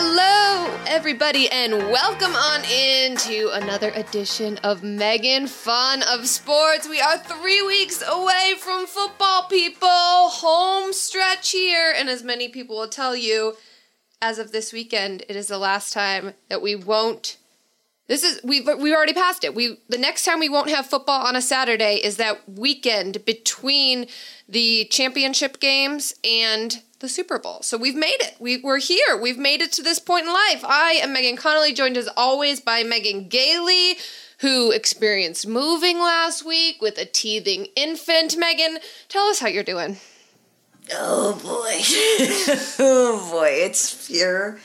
Hello, everybody, and welcome on into another edition of Megan Fun of Sports. We are three weeks away from football, people. Home stretch here, and as many people will tell you, as of this weekend, it is the last time that we won't. This is we've we've already passed it. We the next time we won't have football on a Saturday is that weekend between the championship games and the Super Bowl. So we've made it. We, we're here. We've made it to this point in life. I am Megan Connolly, joined as always by Megan Gailey, who experienced moving last week with a teething infant. Megan, tell us how you're doing. Oh boy. oh boy. It's pure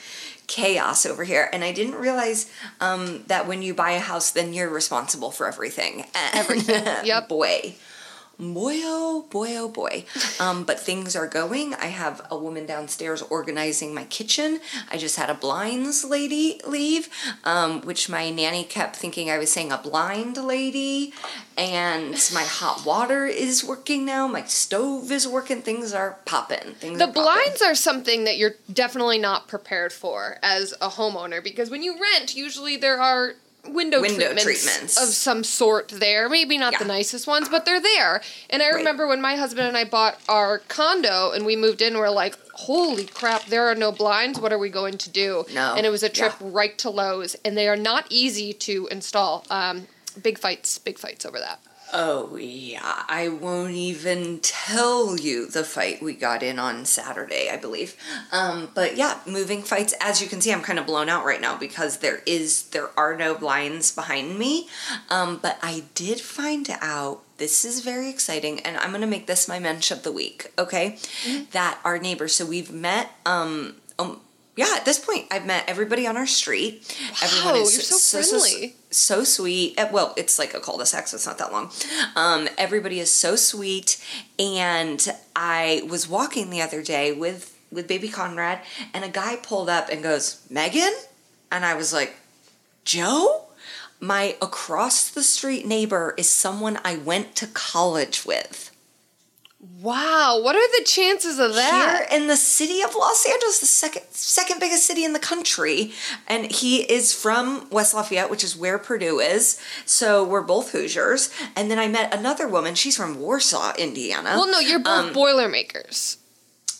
chaos over here. And I didn't realize um, that when you buy a house, then you're responsible for everything. Everything. Yep. boy. Boy, oh boy, oh boy. Um, but things are going. I have a woman downstairs organizing my kitchen. I just had a blinds lady leave, um, which my nanny kept thinking I was saying a blind lady. And my hot water is working now. My stove is working. Things are popping. Things The are blinds are something that you're definitely not prepared for as a homeowner because when you rent, usually there are window, Window treatments, treatments. of some sort there. Maybe not the nicest ones, but they're there. And I Right. remember when my husband and I bought our condo and we moved in, we're like, holy crap, there are no blinds. What are we going to do? No. And it was a trip Yeah. right to Lowe's, and they are not easy to install. Um, big fights, big fights over that. Oh, yeah. I won't even tell you the fight we got in on Saturday, I believe. Um, but yeah, moving fights. As you can see, I'm kind of blown out right now because there is there are no blinds behind me. Um, but I did find out this is very exciting, and I'm gonna make this my mensch of the week. Okay, that our neighbor. So we've met. Um, um, yeah, at this point, I've met everybody on our street. Wow, you're so friendly. so sweet. Uh, Well, it's like a cul-de-sac, so it's not that long. Um, everybody is so sweet, and I was walking the other day with with baby Conrad, and a guy pulled up and goes, "Megan," and I was like, "Joe." My across the street neighbor is someone I went to college with. Wow, what are the chances of that? Here in the city of Los Angeles, the second second biggest city in the country, and he is from West Lafayette, which is where Purdue is. So we're both Hoosiers. And then I met another woman. She's from Warsaw, Indiana. well, no, you're both Um, Boilermakers.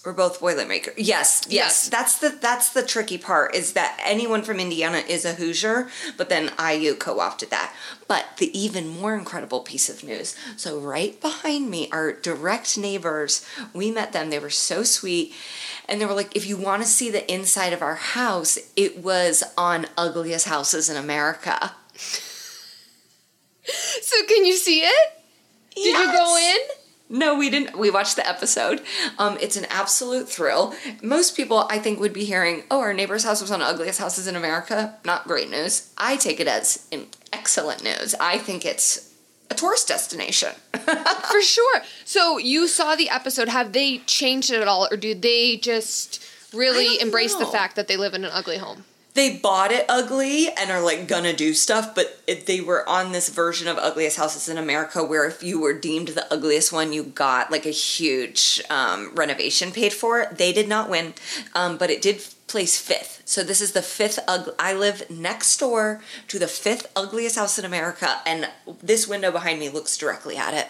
We're both Boilermaker. Yes, yes, Yes. That's the that's the tricky part is that anyone from Indiana is a Hoosier, but then IU co-opted that. But the even more incredible piece of news. So right behind me are direct neighbors. We met them. They were so sweet. And they were like, if you want to see the inside of our house, it was on Ugliest Houses in America. So can you see it? Did you go in? No, we didn't. We watched the episode. Um, it's an absolute thrill. Most people, I think, would be hearing, "Oh, our neighbor's house was on Ugliest Houses in America." Not great news. I take it as excellent news. I think it's a tourist destination. For sure. So you saw the episode. Have they changed it at all, or do they just really embrace the fact that they live in an ugly home? They bought it ugly and are like gonna do stuff, but it, they were on this version of Ugliest Houses in America where if you were deemed the ugliest one, you got like a huge um, renovation paid for. They did not win, um, but it did place fifth. So this is the fifth. Ug- I live next door to the fifth ugliest house in America, and this window behind me looks directly at it.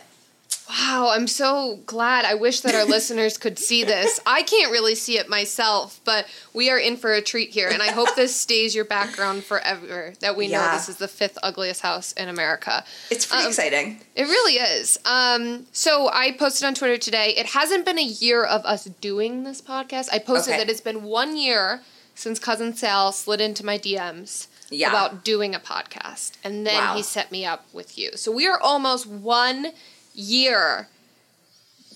Wow, I'm so glad. I wish that our listeners could see this. I can't really see it myself, but we are in for a treat here, and I hope this stays your background forever. That we know this is the fifth ugliest house in America. It's pretty Um, exciting. It really is. Um, so I posted on Twitter today. It hasn't been a year of us doing this podcast. I posted Okay. that it's been one year since cousin Sal slid into my DMs Yeah. about doing a podcast, and then Wow. he set me up with you. So we are almost one year,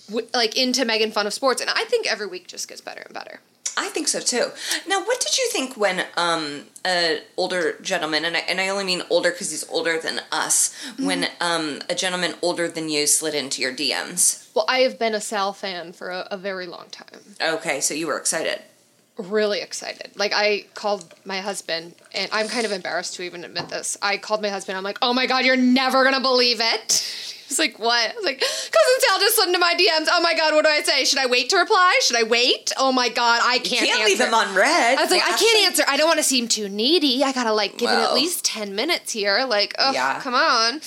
w- like into Megan Fun of Sports, and I think every week just gets better and better. I think so too. Now, what did you think when um an older gentleman, and I, and I only mean older because he's older than us, when um a gentleman older than you slid into your DMs? Well, I have been a Sal fan for a, a very long time. Okay, so you were excited. really excited. Like I called my husband, and I'm kind of embarrassed to even admit this. I called my husband. I'm like, "Oh my god, you're never gonna believe it." He's like, what? I was like, cousin Sal just slid into my DMs. Oh my god, what do I say? Should I wait to reply? Should I wait? Oh my god, I can't. Can't answer. leave him unread. I was like, I can't answer. I don't want to seem too needy. I gotta like give it at least ten minutes here. Like, oh, Yeah. come on.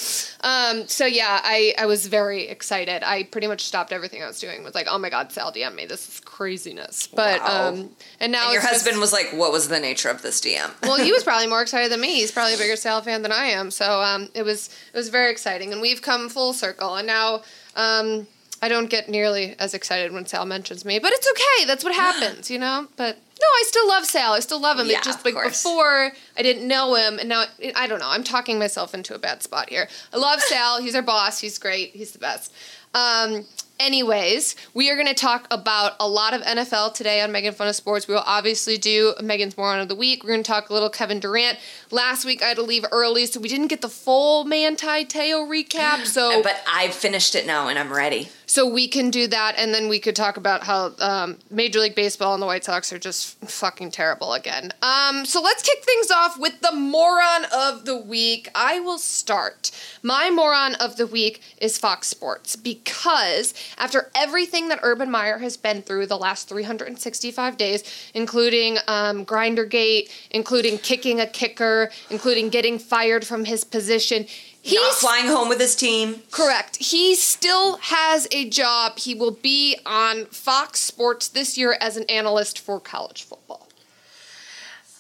Um, so yeah, I I was very excited. I pretty much stopped everything I was doing. Was like, oh my god, Sal DM me. This is craziness. But Wow. um, and now And your it's just- husband was like, "What was the nature of this DM?" well, he was probably more excited than me. He's probably a bigger Sal fan than I am. So um, it was it was very exciting, and we've come full circle. And now um, I don't get nearly as excited when Sal mentions me, but it's okay. That's what happens, you know. But no, I still love Sal. I still love him. Yeah, it just like before I didn't know him, and now I don't know. I'm talking myself into a bad spot here. I love Sal. He's our boss. He's great. He's the best. Um, anyways, we are going to talk about a lot of NFL today on Megan Fun of Sports. We will obviously do Megan's Moron of the Week. We're going to talk a little Kevin Durant. Last week I had to leave early, so we didn't get the full Manti Te'o recap. So, But I've finished it now, and I'm ready. So we can do that, and then we could talk about how um, Major League Baseball and the White Sox are just fucking terrible again. Um, so let's kick things off with the moron of the week. I will start. My moron of the week is Fox Sports because after everything that Urban Meyer has been through the last 365 days, including um, Grindergate, including kicking a kicker, including getting fired from his position. He's Not flying home with his team. Correct. He still has a job. He will be on Fox Sports this year as an analyst for college football.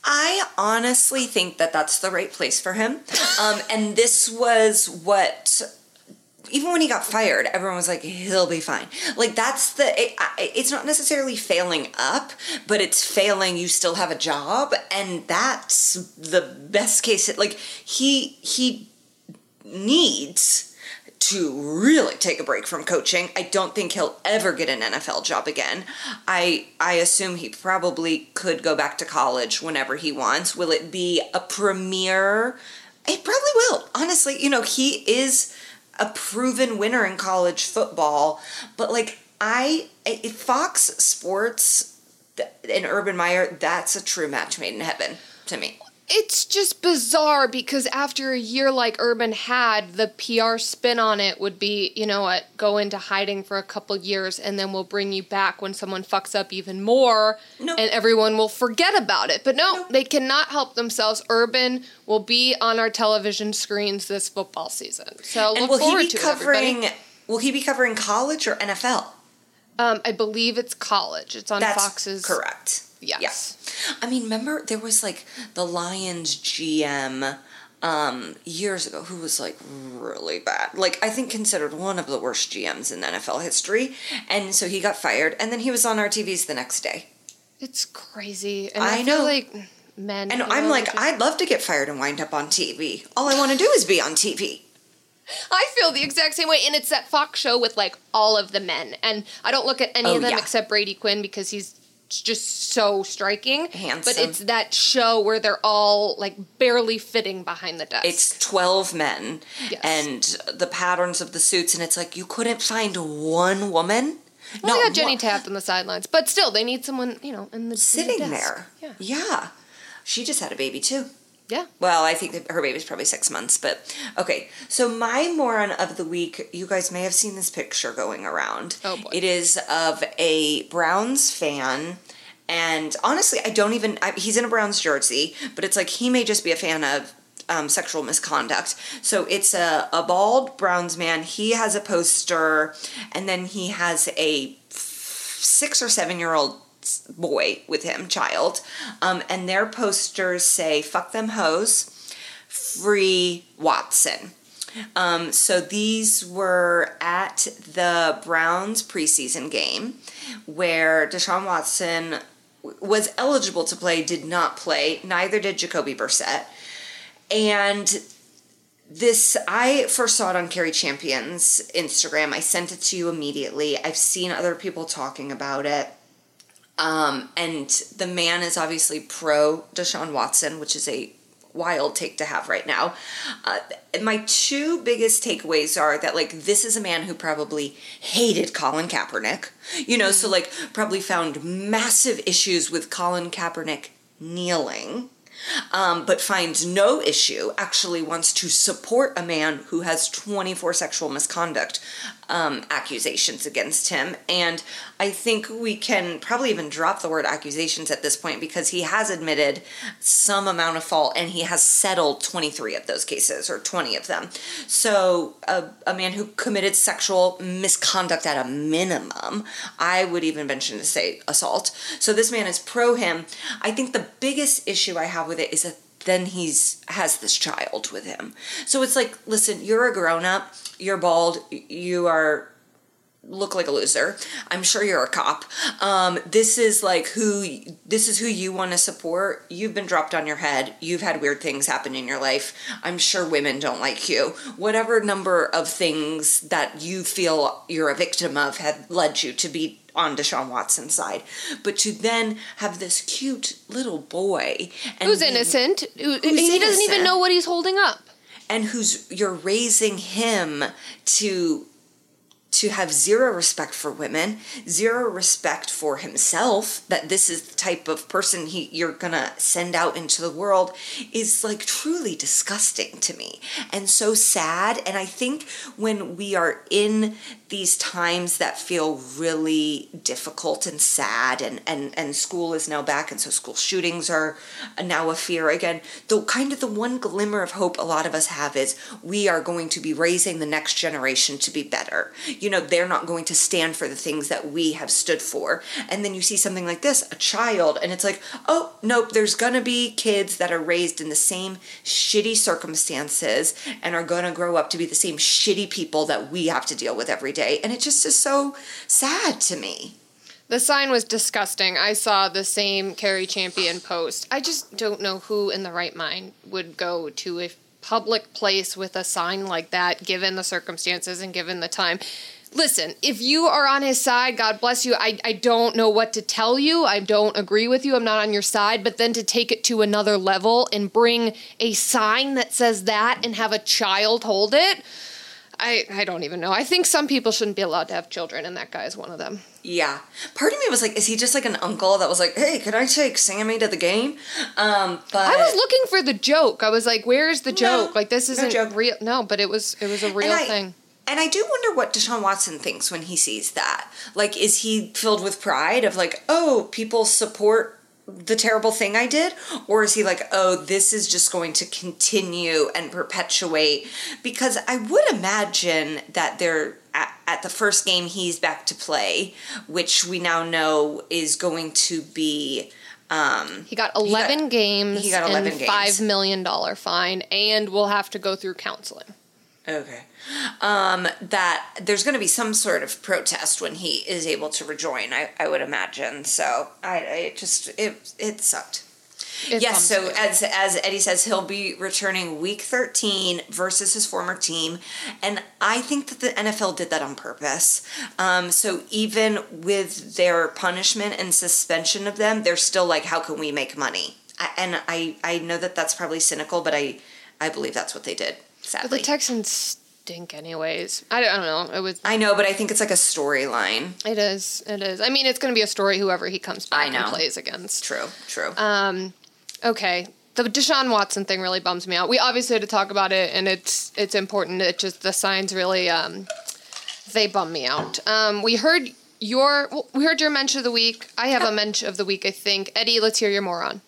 I honestly think that that's the right place for him. Um, and this was what, even when he got fired, everyone was like, he'll be fine. Like, that's the, it, it's not necessarily failing up, but it's failing, you still have a job. And that's the best case. Like, he, he needs to really take a break from coaching. I don't think he'll ever get an NFL job again. I I assume he probably could go back to college whenever he wants. Will it be a premier? It probably will. Honestly, you know, he is a proven winner in college football, but like I Fox Sports and Urban Meyer, that's a true match made in heaven to me. It's just bizarre because after a year like Urban had, the PR spin on it would be, you know what, go into hiding for a couple years and then we'll bring you back when someone fucks up even more No. and everyone will forget about it. But no, No. they cannot help themselves. Urban will be on our television screens this football season. So And look will he forward be to it, everybody. covering? Will he be covering college or NFL? Um, I believe it's college. It's on That's Fox's. correct. Yes. Yeah. I mean, remember there was like the Lions GM um years ago who was like really bad. Like I think considered one of the worst GMs in NFL history. And so he got fired and then he was on our TVs the next day. It's crazy. And I, I feel know. like men. And I'm like, just- I'd love to get fired and wind up on TV. All I want to do is be on TV. I feel the exact same way, and it's that Fox show with like all of the men, and I don't look at any Oh, of them yeah. except Brady Quinn because he's just so striking. But it's that show where they're all like barely fitting behind the desk. It's 12 men Yes. and the patterns of the suits and it's like you couldn't find one woman. well, they got Jenny one- Taft on the sidelines, but still, they need someone you know in the in the sitting there. Yeah, Yeah. She just had a baby too. Yeah. Well, I think that her baby's probably six months, but okay. So my moron of the week, you guys may have seen this picture going around. Oh, boy. It is of a Browns fan, and honestly, I don't even. I, he's in a Browns jersey, but it's like he may just be a fan of. Um, sexual misconduct. So it's a, a bald Browns man. He has a poster, and then he has a six or seven year old boy with him, child, um, and their posters say "fuck them hoes," free Watson. Um, so these were at the Browns preseason game where Deshaun Watson was eligible to play, did not play. Neither did Jacoby Brissett. And this I first saw it on Cari Champion's Instagram. I sent it to you immediately. I've seen other people talking about it. Um, and the man is obviously pro Deshaun Watson, which is a wild take to have right now. Uh, my two biggest takeaways are that like this is a man who probably hated Colin Kaepernick, you know, so like probably found massive issues with Colin Kaepernick kneeling. Um, but finds no issue, actually wants to support a man who has 24 sexual misconduct um, accusations against him. And I think we can probably even drop the word accusations at this point because he has admitted some amount of fault and he has settled 23 of those cases or 20 of them. So, a, a man who committed sexual misconduct at a minimum, I would even venture to say assault. So, this man is pro him. I think the biggest issue I have with it is that then he's has this child with him. So it's like, listen, you're a grown up, you're bald, you are look like a loser. I'm sure you're a cop. Um, this is like who this is who you want to support. You've been dropped on your head. You've had weird things happen in your life. I'm sure women don't like you. Whatever number of things that you feel you're a victim of have led you to be on Deshaun Watson's side. But to then have this cute little boy and who's innocent, who, who's he innocent, doesn't even know what he's holding up. And who's you're raising him to to have zero respect for women, zero respect for himself, that this is the type of person he you're gonna send out into the world is like truly disgusting to me and so sad. And I think when we are in these times that feel really difficult and sad and, and, and school is now back and so school shootings are now a fear again. The kind of the one glimmer of hope a lot of us have is we are going to be raising the next generation to be better. You know they're not going to stand for the things that we have stood for. And then you see something like this a child and it's like oh nope there's gonna be kids that are raised in the same shitty circumstances and are gonna grow up to be the same shitty people that we have to deal with every day day. And it just is so sad to me. The sign was disgusting. I saw the same Cari Champion post. I just don't know who in the right mind would go to a public place with a sign like that, given the circumstances and given the time. Listen, if you are on his side, God bless you. I, I don't know what to tell you. I don't agree with you. I'm not on your side. But then to take it to another level and bring a sign that says that and have a child hold it I, I don't even know. I think some people shouldn't be allowed to have children, and that guy is one of them. Yeah. Part of me was like, is he just like an uncle that was like, hey, can I take Sammy to the game? Um, but I was looking for the joke. I was like, where's the joke? No, like this isn't no real. No, but it was it was a real I, thing. And I do wonder what Deshaun Watson thinks when he sees that. Like, is he filled with pride of like, oh, people support the terrible thing I did? Or is he like, oh, this is just going to continue and perpetuate? Because I would imagine that they're at, at the first game he's back to play, which we now know is going to be. Um, he got 11 he got, games he got 11 and games. $5 million fine, and we'll have to go through counseling. Okay. Um, that there's going to be some sort of protest when he is able to rejoin. I, I would imagine. So I, I just it it sucked. It yes. So as as Eddie says, he'll be returning week 13 versus his former team, and I think that the NFL did that on purpose. Um, so even with their punishment and suspension of them, they're still like, how can we make money? I, and I I know that that's probably cynical, but I I believe that's what they did. Sadly. But the Texans stink, anyways. I don't, I don't know. It was. I know, but I think it's like a storyline. It is. It is. I mean, it's going to be a story. Whoever he comes back and plays against. True. True. Um. Okay. The Deshaun Watson thing really bums me out. We obviously had to talk about it, and it's it's important. It just the signs really um, they bum me out. Um, we heard your we heard your mention of the week. I have a mention of the week. I think Eddie. Let's hear your moron.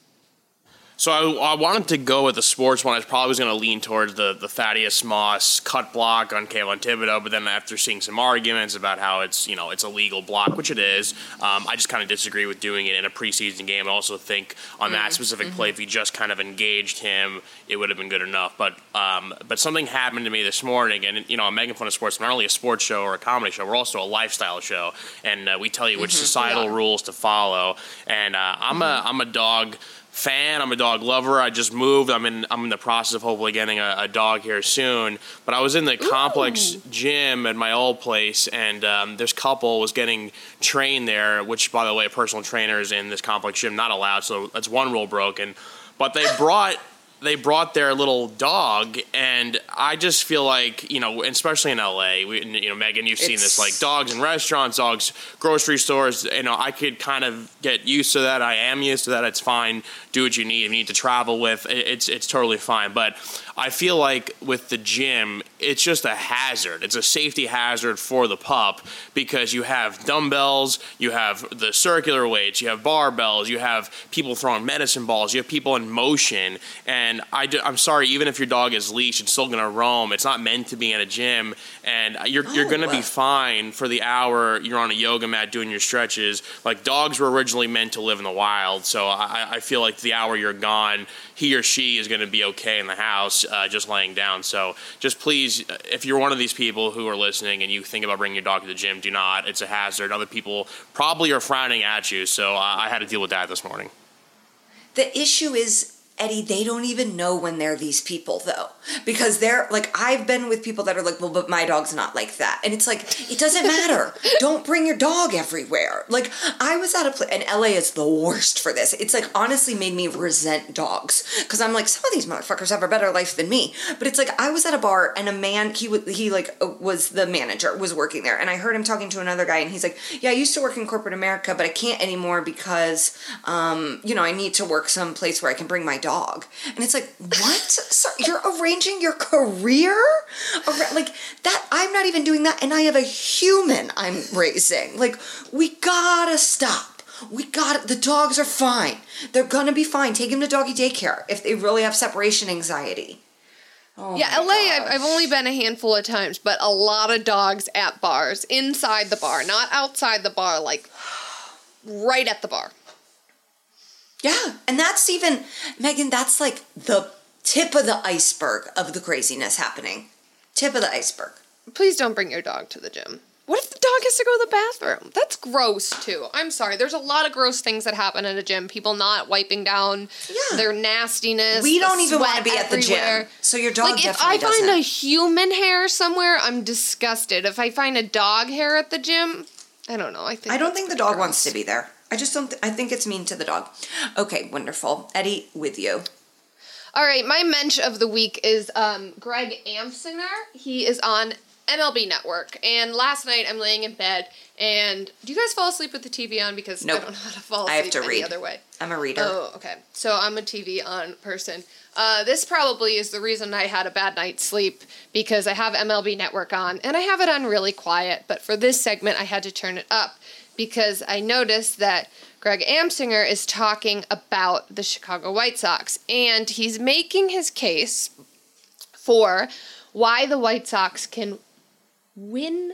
So I, I, wanted to go with the sports one. I probably was going to lean towards the, the Thaddeus Moss cut block on Kayvon Thibodeaux, but then after seeing some arguments about how it's you know it's a legal block, which it is, um, I just kind of disagree with doing it in a preseason game. I also think on mm-hmm. that specific mm-hmm. play, if you just kind of engaged him, it would have been good enough. But um, but something happened to me this morning, and you know I'm making fun of sports. We're not only a sports show or a comedy show, we're also a lifestyle show, and uh, we tell you which mm-hmm. societal yeah. rules to follow. And uh, I'm a mm-hmm. I'm a dog fan. I'm a dog lover. I just moved. I'm in I'm in the process of hopefully getting a, a dog here soon. But I was in the Ooh. complex gym at my old place, and um, this couple was getting trained there. Which, by the way, personal trainers in this complex gym not allowed. So that's one rule broken. But they brought they brought their little dog, and I just feel like you know, especially in LA, we, you know, Megan, you've seen this like dogs in restaurants, dogs grocery stores. You know, I could kind of get used to that. I am used to that. It's fine. Do what you need. If you need to travel with, it's it's totally fine. But I feel like with the gym, it's just a hazard. It's a safety hazard for the pup because you have dumbbells, you have the circular weights, you have barbells, you have people throwing medicine balls, you have people in motion. And I am sorry, even if your dog is leashed, it's still going to roam. It's not meant to be in a gym, and uh, you're you're going to be oh. fine for the hour you're on a yoga mat doing your stretches. Like dogs were originally meant to live in the wild, so I, I feel like the hour you're gone, he or she is going to be okay in the house, uh, just laying down. So just please, uh, if you're one of these people who are listening and you think about bringing your dog to the gym, do not. It's a hazard. Other people probably are frowning at you, so I, I had to deal with that this morning. The issue is, Eddie, they don't even know when they're these people, though. Because they're like, I've been with people that are like, well, but my dog's not like that. And it's like, it doesn't matter. don't bring your dog everywhere. Like, I was at a place, and LA is the worst for this. It's like, honestly, made me resent dogs. Because I'm like, some of these motherfuckers have a better life than me. But it's like, I was at a bar, and a man, he, w- he like, uh, was the manager, was working there. And I heard him talking to another guy, and he's like, yeah, I used to work in corporate America, but I can't anymore because, um, you know, I need to work someplace where I can bring my dog. And it's like, what? Sir, you're arranging your career? Like that, I'm not even doing that, and I have a human I'm raising. Like, we gotta stop. We got The dogs are fine. They're gonna be fine. Take them to doggy daycare if they really have separation anxiety. Oh Yeah, LA, I've. I've only been a handful of times, but a lot of dogs at bars, inside the bar, not outside the bar, like right at the bar. Yeah, and that's even Megan. That's like the tip of the iceberg of the craziness happening. Tip of the iceberg. Please don't bring your dog to the gym. What if the dog has to go to the bathroom? That's gross too. I'm sorry. There's a lot of gross things that happen at a gym. People not wiping down Yeah. their nastiness. We don't even want to be at the gym, so your dog Like if I find doesn't. a human hair somewhere, I'm disgusted. If I find a dog hair at the gym, I don't know. I think I don't think the dog wants to be there. I just don't. Th- I think it's mean to the dog. Okay, wonderful. Eddie, with you. All right, my mensch of the week is um, Greg Amsinger. He is on MLB Network. And last night I'm laying in bed, and do you guys fall asleep with the TV on? Because Nope. I don't know how to fall asleep I have to any read. other way. I'm a reader. Oh, okay. So I'm a TV on person. Uh, this probably is the reason I had a bad night's sleep because I have MLB Network on and I have it on really quiet. But for this segment, I had to turn it up because I noticed that Greg Amsinger is talking about the Chicago White Sox and he's making his case for why the White Sox can win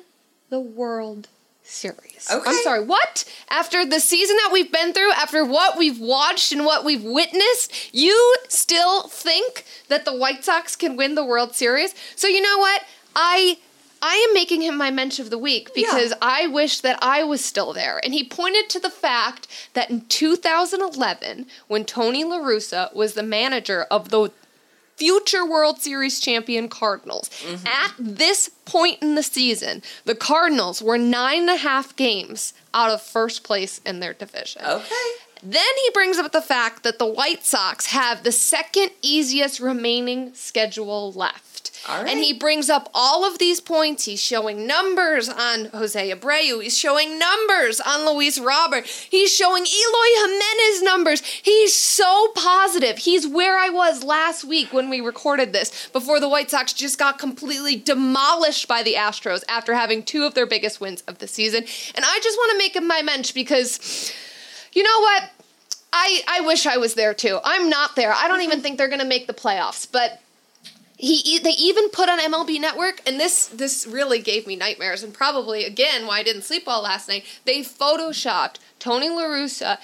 the World Series. Okay. I'm sorry, what? After the season that we've been through, after what we've watched and what we've witnessed, you still think that the White Sox can win the World Series? So you know what? I I am making him my mensch of the week because I wish that I was still there. And he pointed to the fact that in 2011, when Tony La Russa was the manager of the future World Series champion Cardinals. Mm-hmm. At this point in the season, the Cardinals were nine and a half games out of first place in their division. Okay. Then he brings up the fact that the White Sox have the second easiest remaining schedule left. Right. And he brings up all of these points. He's showing numbers on Jose Abreu. He's showing numbers on Luis Robert. He's showing Eloy Jimenez numbers. He's so positive. He's where I was last week when we recorded this before the White Sox just got completely demolished by the Astros after having two of their biggest wins of the season. And I just want to make him my mensch because you know what? I I wish I was there too. I'm not there. I don't even think they're going to make the playoffs, but he they even put on MLB Network and this this really gave me nightmares and probably again why I didn't sleep well last night. They photoshopped Tony La Russa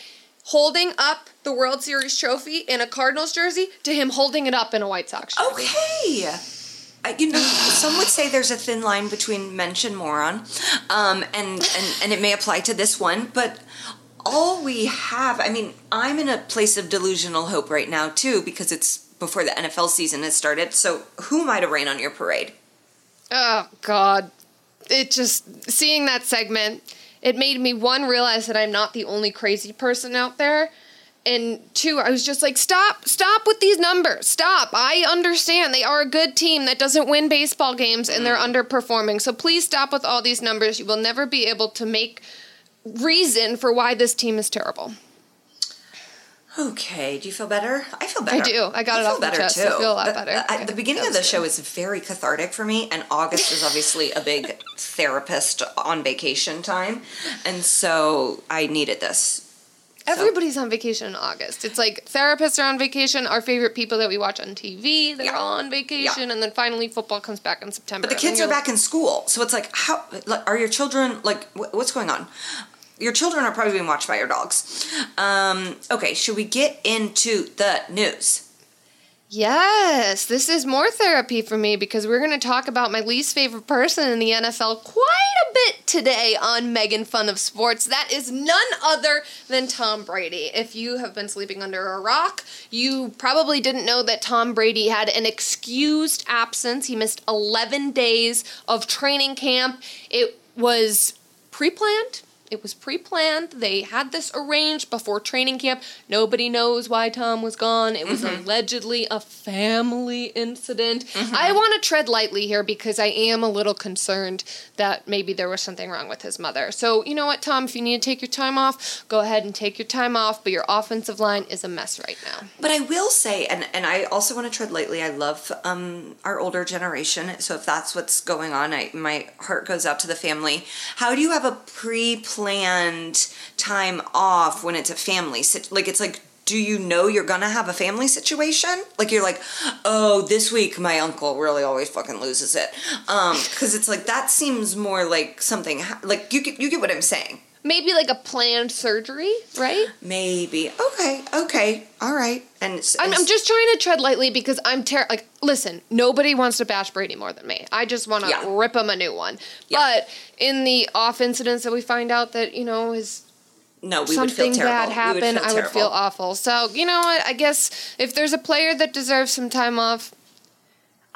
holding up the World Series trophy in a Cardinals jersey to him holding it up in a White Sox jersey. Okay. I, you know, some would say there's a thin line between mensch and moron, um, and, and and it may apply to this one, but all we have, I mean, I'm in a place of delusional hope right now too because it's before the NFL season has started. So who am I to rain on your parade? Oh God, it just seeing that segment, it made me one realize that I'm not the only crazy person out there, and two, I was just like, stop, stop with these numbers. Stop. I understand they are a good team that doesn't win baseball games and they're mm-hmm. underperforming. So please stop with all these numbers. You will never be able to make reason for why this team is terrible. Okay, do you feel better? I feel better. I do. I got it feel off my chest. I feel a lot The- better. Yeah, the beginning of the was show good. is very cathartic for me, and August is obviously a big therapist on vacation time, and so I needed this. Everybody's on vacation in August. It's like therapists are on vacation. Our favorite people that we watch on TV, they're Yeah. all on vacation, and then finally football comes back in September. But the kids are back in school, so it's like, how like, are your children like? wh- What's going on? Your children are probably being watched by your dogs. Um, okay, should we get into the news? Yes, this is more therapy for me because we're going to talk about my least favorite person in the NFL quite a bit today on Megan Fun of Sports. That is none other than Tom Brady. If you have been sleeping under a rock, you probably didn't know that Tom Brady had an excused absence. He missed 11 days of training camp. It was pre planned. It was pre planned. They had this arranged before training camp. Nobody knows why Tom was gone. It was allegedly a family incident. I want to tread lightly here because I am a little concerned that maybe there was something wrong with his mother. So, you know what, Tom, if you need to take your time off, go ahead and take your time off, but your offensive line is a mess right now. But I will say, and, and I also want to tread lightly. I love um, our older generation. So if that's what's going on, I, my heart goes out to the family. How do you have a pre-planned time off when it's a family? sit- Like it's like, do you know you're gonna have a family situation? Like you're like, oh, this week my uncle really always fucking loses it. Um, because it's like that seems more like something like you get you get what I'm saying. Maybe like a planned surgery, right? Maybe okay, okay, all right. And it's, I'm, I'm just trying to tread lightly because I'm ter- like, listen, nobody wants to bash Brady more than me. I just want to Yeah. rip him a new one. Yeah. But in the off incidents that we find out that you know his no, we would feel something terrible. bad happened, I would terrible. feel awful. So you know what? I guess if there's a player that deserves some time off,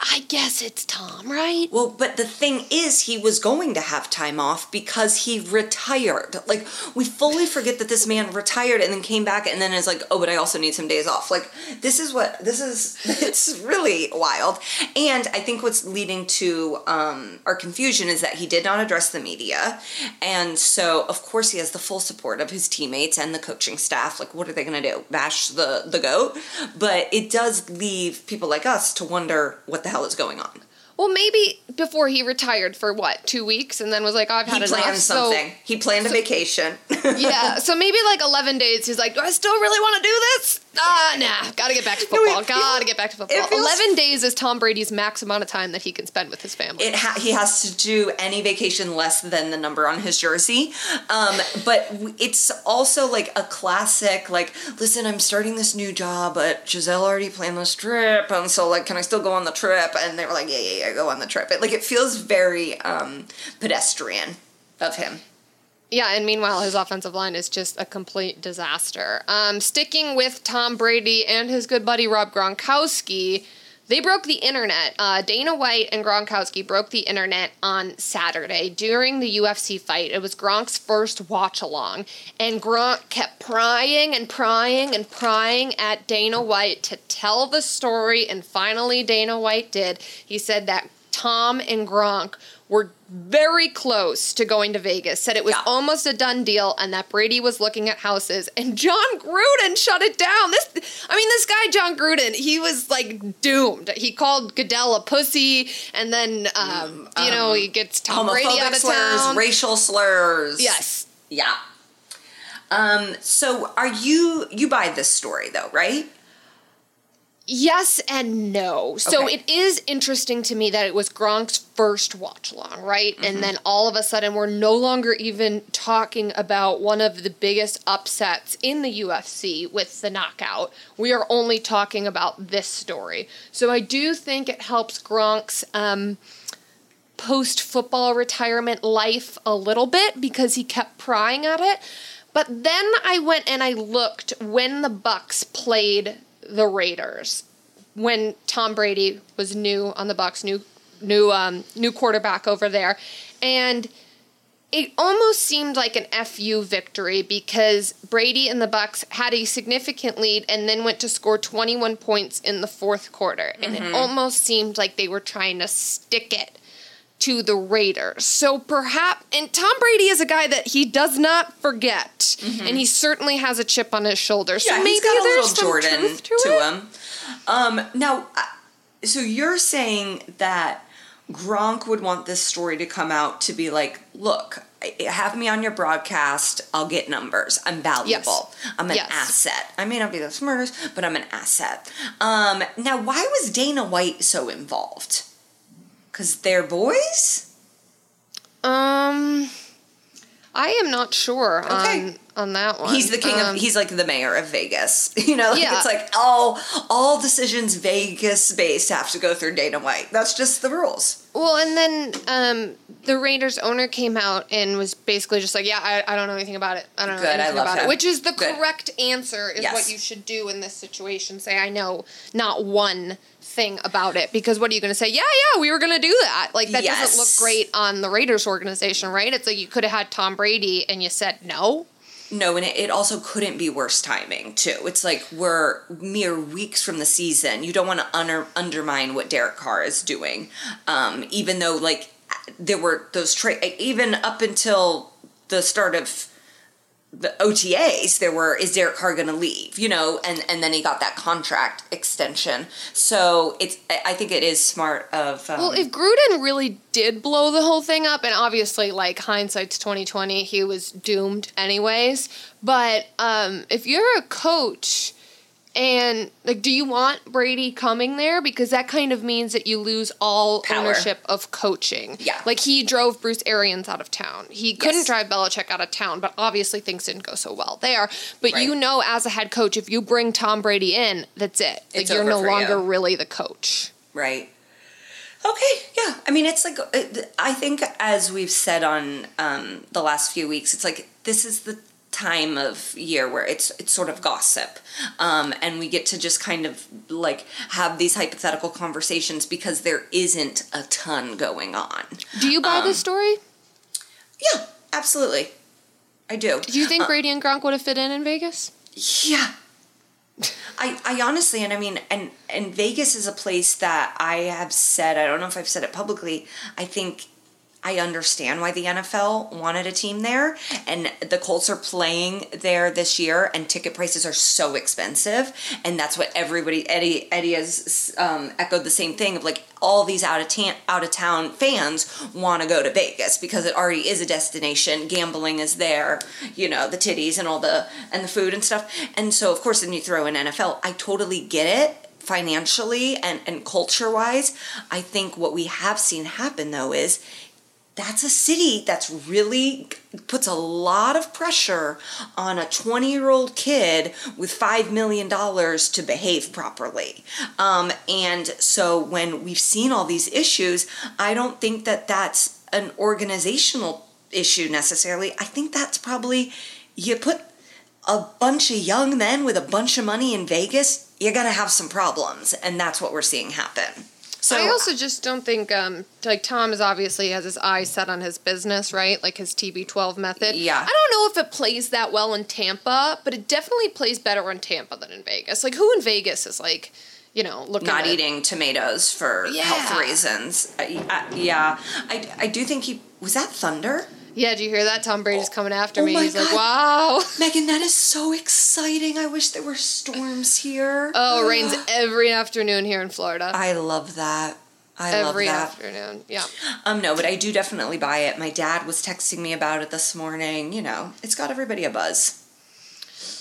I guess it's Tom, right? Well, but the thing is, he was going to have time off because he retired. Like, we fully forget that this man retired and then came back and then is like, oh, but I also need some days off. Like, this is what, this is, it's really wild. And I think what's leading to um, our confusion is that he did not address the media. And so, of course, he has the full support of his teammates and the coaching staff. Like, what are they going to do? Bash the, the goat? But it does leave people like us to wonder what the hell is going on. Well, maybe before he retired for what two weeks, and then was like, I've had he enough. planned so- something. he planned a vacation. yeah, so maybe like 11 days, he's like, Do I still really want to do this? Ah, nah, gotta get back to No, it football. feels- gotta get back to football. feels- 11 days is Tom Brady's max amount of time that he can spend with his family. it ha- he has to do any vacation less than the number on his jersey. Um, but it's also like a classic. Like, listen, I'm starting this new job, but Gisele already planned this trip, and so like, can I still go on the trip? And they were like, yeah, yeah, yeah, go on the trip. It, like, it feels very um, pedestrian of him. Yeah, and meanwhile, his offensive line is just a complete disaster. Um, sticking with Tom Brady and his good buddy Rob Gronkowski, they broke the internet. Uh, Dana White and Gronkowski broke the internet on Saturday during the UFC fight. It was Gronk's first watch along, and Gronk kept prying and prying and prying at Dana White to tell the story, and finally, Dana White did. He said that Tom and Gronk were very close to going to Vegas, said it was Yeah. almost a done deal, and that Brady was looking at houses. And Jon Gruden shut it down. This, I mean, this guy Jon Gruden, he was like doomed. He called Goodell a pussy, and then um, you know he gets Tom Brady out of slurs, town. racial slurs. yes, Yeah. Um, so are you you buy this story though, right? Yes and no. So Okay. it is interesting to me that it was Gronk's first watch along, right? Mm-hmm. And then all of a sudden we're no longer even talking about one of the biggest upsets in the UFC with the knockout. We are only talking about this story. So I do think it helps Gronk's um, post football retirement life a little bit because he kept prying at it. But then I went and I looked when the Bucs played the Raiders when Tom Brady was new on the Bucs, new new um, new quarterback over there, and it almost seemed like an FU victory because Brady and the Bucs had a significant lead and then went to score 21 points in the fourth quarter. And Mm-hmm. it almost seemed like they were trying to stick it to the Raiders. So perhaps, and Tom Brady is a guy that he does not forget. And he certainly has a chip on his shoulder. So Mm-hmm. Yeah, maybe he's got a little Jordan to, to, him. Um, now, so you're saying that Gronk would want this story to come out to be like, look, have me on your broadcast. I'll get numbers. I'm valuable. I'm an Yes. asset. I may not be the smartest, but I'm an asset. Um, now, why was Dana White so involved? Because they're boys? Um, I am not sure Okay. on on that one. He's the king Um, of. He's like the mayor of Vegas. You know, like Yeah. it's like all all decisions Vegas based have to go through Dana White. That's just the rules. Well, and then um, the Raiders owner came out and was basically just like, "Yeah, I, I don't know anything about it. I don't know Good, anything about him. it." Which is the Good. correct answer. Is Yes. what you should do in this situation. Say, "I know not one thing about it," because what are you going to say? Yeah, yeah, we were going to do that. Like that doesn't look great on the Raiders organization, right? It's like you could have had Tom Brady and you said no. No, and it, it also couldn't be worse timing too. It's like we're mere weeks from the season. You don't want to under, undermine what Derek Carr is doing, um, even though like there were those trade even up until the start of the OTAs, there were is Derek Carr going to leave? You know, and and then he got that contract extension. So it's I think it is smart of um, Well, if Gruden really did blow the whole thing up, and obviously, like hindsight's twenty twenty, he was doomed anyways. But um, if you're a coach, and like, do you want Brady coming there? Because that kind of means that you lose all Power. ownership of coaching. Yeah. like he drove Bruce Arians out of town. He couldn't drive Belichick out of town, but obviously things didn't go so well there. But Right. you know, as a head coach, if you bring Tom Brady in, that's it. Like It's you're no for you. longer really the coach. Right. Okay, yeah. I mean, it's like, I think as we've said on um, the last few weeks, it's like this is the time of year where it's it's sort of gossip um, and we get to just kind of like have these hypothetical conversations because there isn't a ton going on Do you buy Um, this story? yeah absolutely i do Do you think Brady and Gronk would have fit in in Vegas? Yeah. I, I honestly, and I mean, and and Vegas is a place that I have said. I don't know if I've said it publicly. I think I understand why the NFL wanted a team there, and the Colts are playing there this year, and ticket prices are so expensive, and that's what everybody Eddie Eddie has um, echoed the same thing of like all these out of town out of town fans want to go to Vegas because it already is a destination. Gambling is there, you know, the titties and all the and the food and stuff, and so of course then you throw in NFL. I totally get it financially and and culture wise. I think what we have seen happen though is that's a city that's really puts a lot of pressure on a 20 year old kid with $5 million to behave properly. Um, and so when we've seen all these issues, I don't think that that's an organizational issue necessarily. I think that's probably you put a bunch of young men with a bunch of money in Vegas, you're going to have some problems. And that's what we're seeing happen. So I also just don't think um like Tom is obviously has his eyes set on his business, right? Like his TB12 method. Yeah. I don't know if it plays that well in Tampa, but it definitely plays better in Tampa than in Vegas. Like who in Vegas is like, you know, looking not at- eating tomatoes for Yeah. health reasons. I, I, yeah, I, I do think he was that thunder. Yeah, do you hear that? Tom Brady's coming after Oh me. He's like, wow. Megan, that is so exciting. I wish there were storms here. Oh, it rains every afternoon here in Florida. I love that. I every love that. afternoon. Yeah. Um, no, but I do definitely buy it. My dad was texting me about it this morning. You know, it's got everybody a buzz.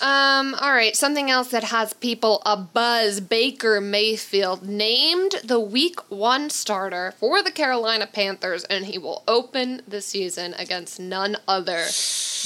Um, all right, something else that has people a buzz. Baker Mayfield named the week one starter for the Carolina Panthers, and he will open the season against none other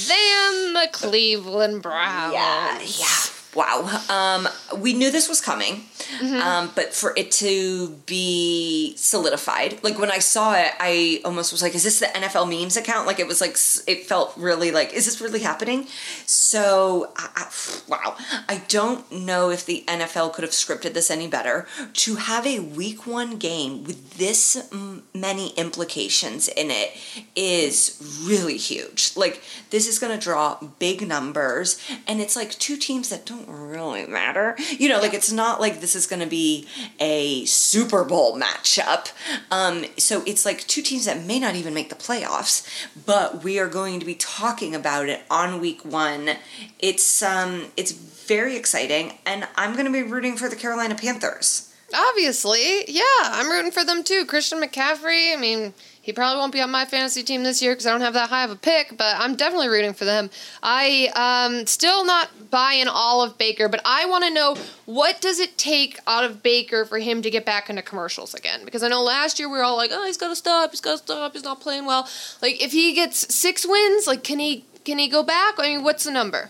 than the Cleveland Browns. Yeah, yeah. Wow. Um, we knew this was coming, Mm-hmm. um, but for it to be solidified, like when I saw it, I almost was like, "Is this the NFL memes account?" Like it was like it felt really like, "Is this really happening?" So, I, I, wow. I don't know if the NFL could have scripted this any better. To have a Week One game with this m- many implications in it is really huge. Like this is going to draw big numbers, and it's like two teams that don't really matter. You know, like it's not like this is going to be a Super Bowl matchup. Um, so it's like two teams that may not even make the playoffs, but we are going to be talking about it on week one. It's um, it's very exciting, and I'm going to be rooting for the Carolina Panthers. Obviously, yeah, I'm rooting for them too. Christian McCaffrey, I mean, he probably won't be on my fantasy team this year because I don't have that high of a pick, but I'm definitely rooting for them. I um still not buying all of Baker, but I want to know what does it take out of Baker for him to get back into commercials again? Because I know last year we were all like, oh, he's got to stop, he's got to stop, he's not playing well. Like if he gets six wins, like can he can he go back? I mean, what's the number?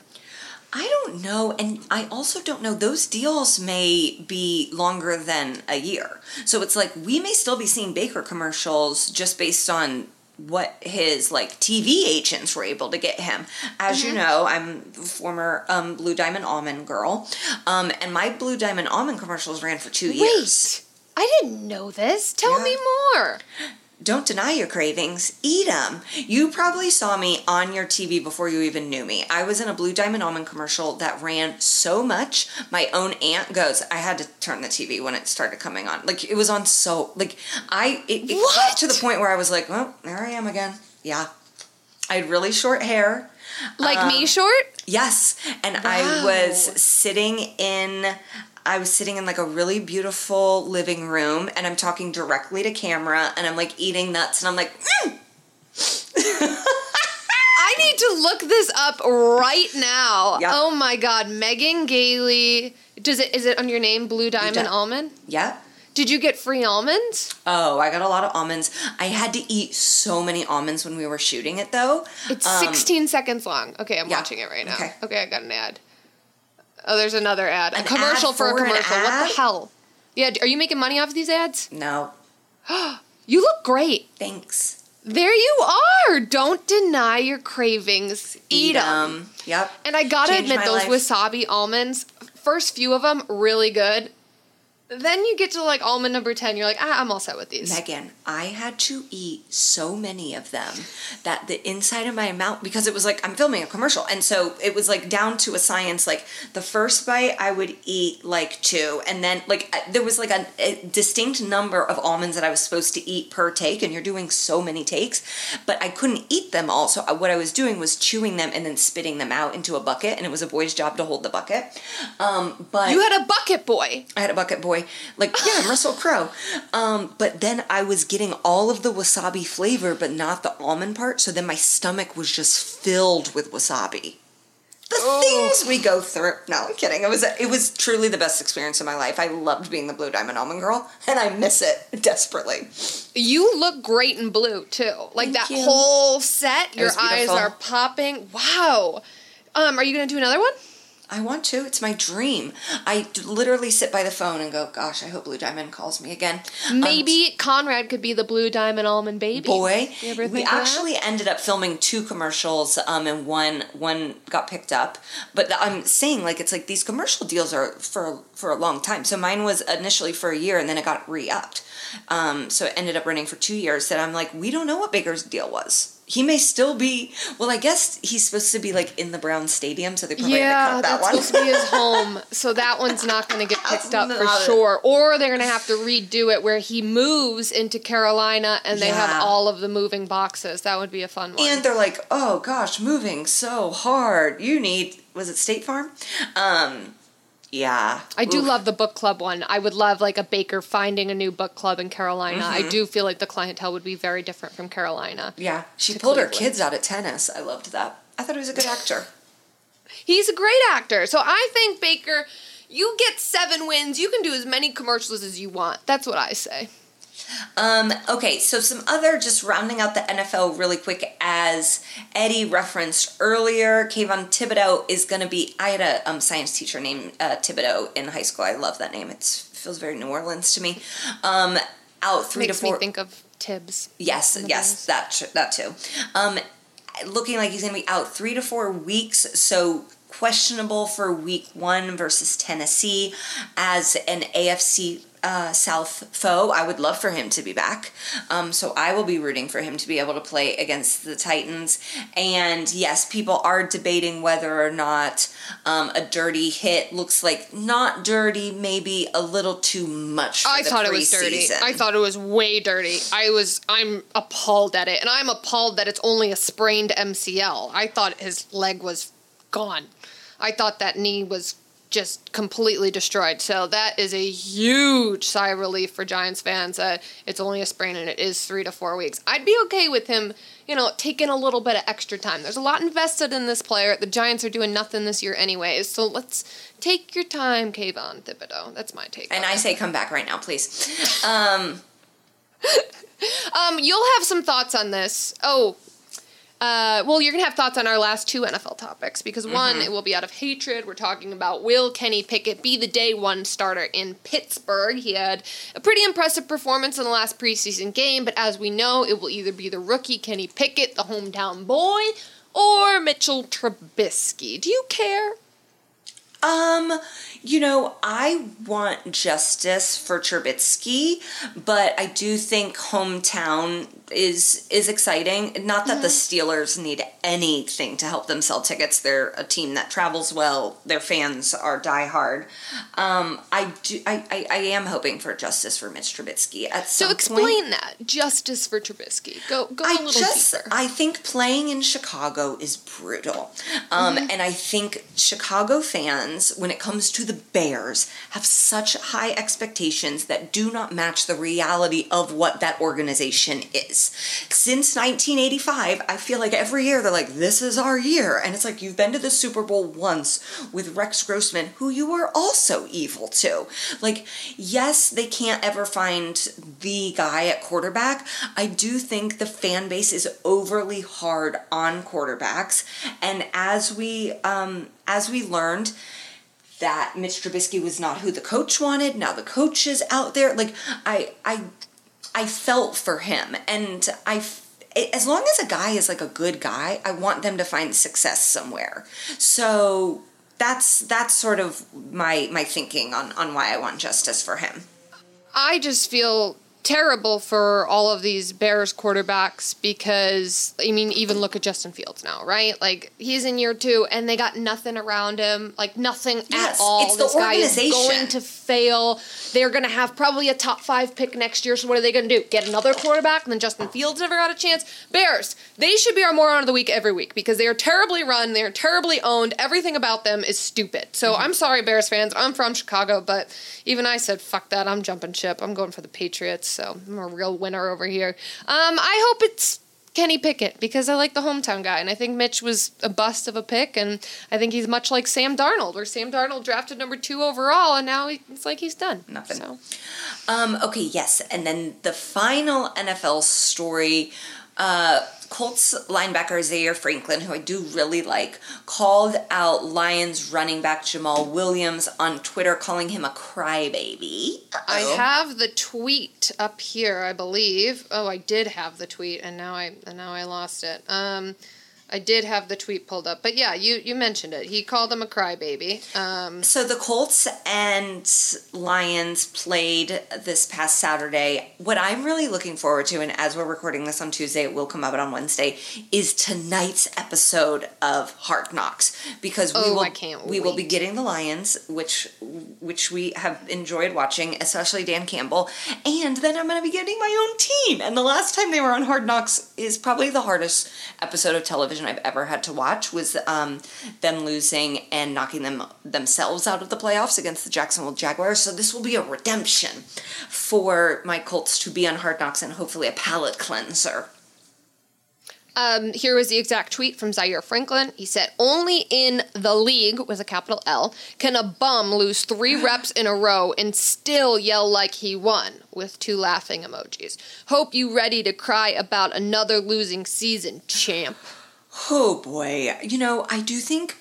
I don't know, and I also don't know. Those deals may be longer than a year, so it's like we may still be seeing Baker commercials just based on what his like TV agents were able to get him. As you know, I'm a former um, Blue Diamond Almond girl, um, and my Blue Diamond Almond commercials ran for two years. Wait, I didn't know this. Tell Yeah. me more. Don't deny your cravings, eat them. You probably saw me on your TV before you even knew me. I was in a Blue Diamond Almond commercial that ran so much. My own aunt goes, I had to turn the TV when it started coming on. Like it was on so like I it, it What? got to the point where I was like, well, there I am again. Yeah. I had really short hair. Like Um, me short? Yes, and I was sitting in I was sitting in like a really beautiful living room and I'm talking directly to camera and I'm like eating nuts and I'm like mm! I need to look this up right now. Yeah. Oh my god, Megan Gailey. Does it is it on your name Blue Diamond Di- Almond? yeah. Did you get free almonds? Oh, I got a lot of almonds. I had to eat so many almonds when we were shooting it though. It's Um, 16 seconds long. Okay, I'm yeah. watching it right now. Okay. Okay. I got an ad. Oh, there's another ad. A An commercial ad for a for an commercial. What the hell? Yeah, are you making money off these ads? No, You look great. thanks. There you are. Don't deny your cravings. Eat them. 'em. Yep. And I gotta Changed admit, those life. wasabi almonds, first few of them, really good. Then you get to like almond number 10, you're like, ah, I'm all set with these. Megan, I had to eat so many of them that the inside of my mouth, because it was like I'm filming a commercial, and so it was like down to a science. Like the first bite, I would eat like two, and then like there was like a, a distinct number of almonds that I was supposed to eat per take, and you're doing so many takes, but I couldn't eat them all. So uh, what I was doing was chewing them and then spitting them out into a bucket, and it was a boy's job to hold the bucket. Um, but You had a bucket boy. I had a bucket boy. Like, yeah, I'm Russell Crowe. Um, but then I was getting all of the wasabi flavor, but not the almond part. So then my stomach was just filled with wasabi. The things we go through. No, I'm kidding. It was it was truly the best experience of my life. I loved being the Blue Diamond Almond Girl, and I miss it desperately. You look great in blue too. Like Thank that you. whole set, your eyes are popping. Wow. Um, are you gonna do another one? I want to. It's my dream. I literally sit by the phone and go, "Gosh, I hope Blue Diamond calls me again." Um, Maybe Conrad could be the blue diamond almond baby. boy. We of that? actually ended up filming two commercials, um, and one one got picked up. But I'm saying like it's like these commercial deals are for for a long time. So mine was initially for a year, and then it got re upped. Um, so it ended up running for two years. That I'm like, we don't know what Baker's deal was. He may still be. Well, I guess he's supposed to be like in the Brown Stadium, so they probably Yeah, had to cut that that's one. supposed to be his home, so that one's not going to get picked up for it. sure. Or they're going to have to redo it where he moves into Carolina and they have all of the moving boxes. That would be a fun one. And they're like, oh gosh, moving so hard. You need was it State Farm? Um yeah. I do Oof. love the book club one. I would love like a baker finding a new book club in Carolina. Mm-hmm. I do feel like the clientele would be very different from Carolina. Yeah. She pulled her kids out of tennis. I loved that. I thought he was a good actor. He's a great actor. So I think Baker, you get seven wins. You can do as many commercials as you want. That's what I say. Um, okay, so some other just rounding out the NFL really quick as Eddie referenced earlier, Kayvon Thibodeaux is going to be. I had a um, science teacher named uh, Thibodeaux in high school. I love that name. It feels very New Orleans to me. Um, out three Makes to four. me think of Thibs. Yes, yes, that that too. Um, looking like he's going to be out three to four weeks, so questionable for week one versus Tennessee as an AFC uh, South foe. I would love for him to be back. Um, so I will be rooting for him to be able to play against the Titans. And yes, people are debating whether or not um, a dirty hit looks like not dirty, maybe a little too much. I thought it was dirty. I thought it was way dirty. I was I'm appalled at it, and I'm appalled that it's only a sprained MCL. I thought his leg was gone. I thought that knee was just completely destroyed. So that is a huge sigh of relief for Giants fans that it's only a sprain and it is three to four weeks. I'd be okay with him, you know, taking a little bit of extra time. There's a lot invested in this player. The Giants are doing nothing this year anyways. So let's take your time, Kayvon Thibodeaux. That's my take. And I say come back right now, please. Um, um, you'll have some thoughts on this. Oh, uh, well, you're going to have thoughts on our last two NFL topics because one, it will be out of hatred. We're talking about will Kenny Pickett be the day one starter in Pittsburgh? He had a pretty impressive performance in the last preseason game, but as we know, it will either be the rookie Kenny Pickett, the hometown boy, or Mitchell Trubisky. Do you care? Um, you know, I want justice for Trubisky, but I do think hometown is is exciting. Not that the Steelers need anything to help them sell tickets. They're a team that travels well. Their fans are diehard. Um, I do. I, I, I am hoping for justice for Mitch Trubisky at So explain point. that justice for Trubisky. Go go a I little just deeper. I think playing in Chicago is brutal. Um, Mm-hmm. and I think Chicago fans when it comes to the Bears have such high expectations that do not match the reality of what that organization is. Since 1985, I feel like every year they're like this is our year and it's like you've been to the Super Bowl once with Rex Grossman who you were also evil to. Like yes, they can't ever find the guy at quarterback. I do think the fan base is overly hard on quarterbacks, and as we um, as we learned that Mitch Trubisky was not who the coach wanted. Now the coach is out there. Like I I I felt for him, and I. As long as a guy is like a good guy, I want them to find success somewhere. So that's that's sort of my my thinking on on why I want justice for him. I just feel terrible for all of these Bears quarterbacks because I mean even look at Justin Fields now, right? Like he's in year 2 and they got nothing around him, like nothing Yes, at all. it's the this guy is organization. going to fail. They're going to have probably a top 5 pick next year, so what are they going to do? Get another quarterback and then Justin Fields never got a chance? Bears, they should be our moron of the week every week because they are terribly run, they are terribly owned. Everything about them is stupid. So Mm-hmm. I'm sorry Bears fans. I'm from Chicago, but even I said fuck that. I'm jumping ship. I'm going for the Patriots. So I'm a real winner over here. Um, I hope it's Kenny Pickett because I like the hometown guy, and I think Mitch was a bust of a pick, and I think he's much like Sam Darnold, where Sam Darnold drafted number two overall, and now it's like he's done. Nothing. So Um, okay, yes, and then the final NFL story. Uh, Colts linebacker Zaire Franklin, who I do really like, called out Lions running back Jamaal Williams on Twitter, calling him a crybaby. I Uh-oh. have the tweet up here, I believe. Oh, I did have the tweet, and now I and now I lost it. Um, I did have the tweet pulled up, but yeah, you you mentioned it. He called him a crybaby. Um, So the Colts and Lions played this past Saturday. What I'm really looking forward to, and as we're recording this on Tuesday, it will come out on Wednesday, is tonight's episode of Hard Knocks because we Oh, will we will be getting the Lions, which which we have enjoyed watching, especially Dan Campbell, and then I'm going to be getting my own team. And the last time they were on Hard Knocks is probably the hardest episode of television I've ever had to watch was um, them losing and knocking them themselves out of the playoffs against the Jacksonville Jaguars. So this will be a redemption for my Colts to be on Hard Knocks and hopefully a palate cleanser. Um, here was the exact tweet from Zaire Franklin. He said, Only in the league, with a capital L, can a bum lose three reps in a row and still yell like he won, with two laughing emojis. Hope you ready to cry about another losing season, champ. Oh boy. You know, I do think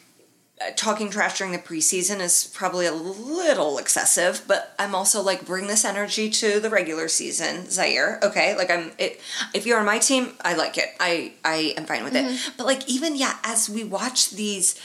talking trash during the preseason is probably a little excessive, but I'm also like bring this energy to the regular season, Zaire. Okay, like I'm. It, if you're on my team, I like it. I I am fine with it. Mm-hmm. But like even yeah, as we watch these,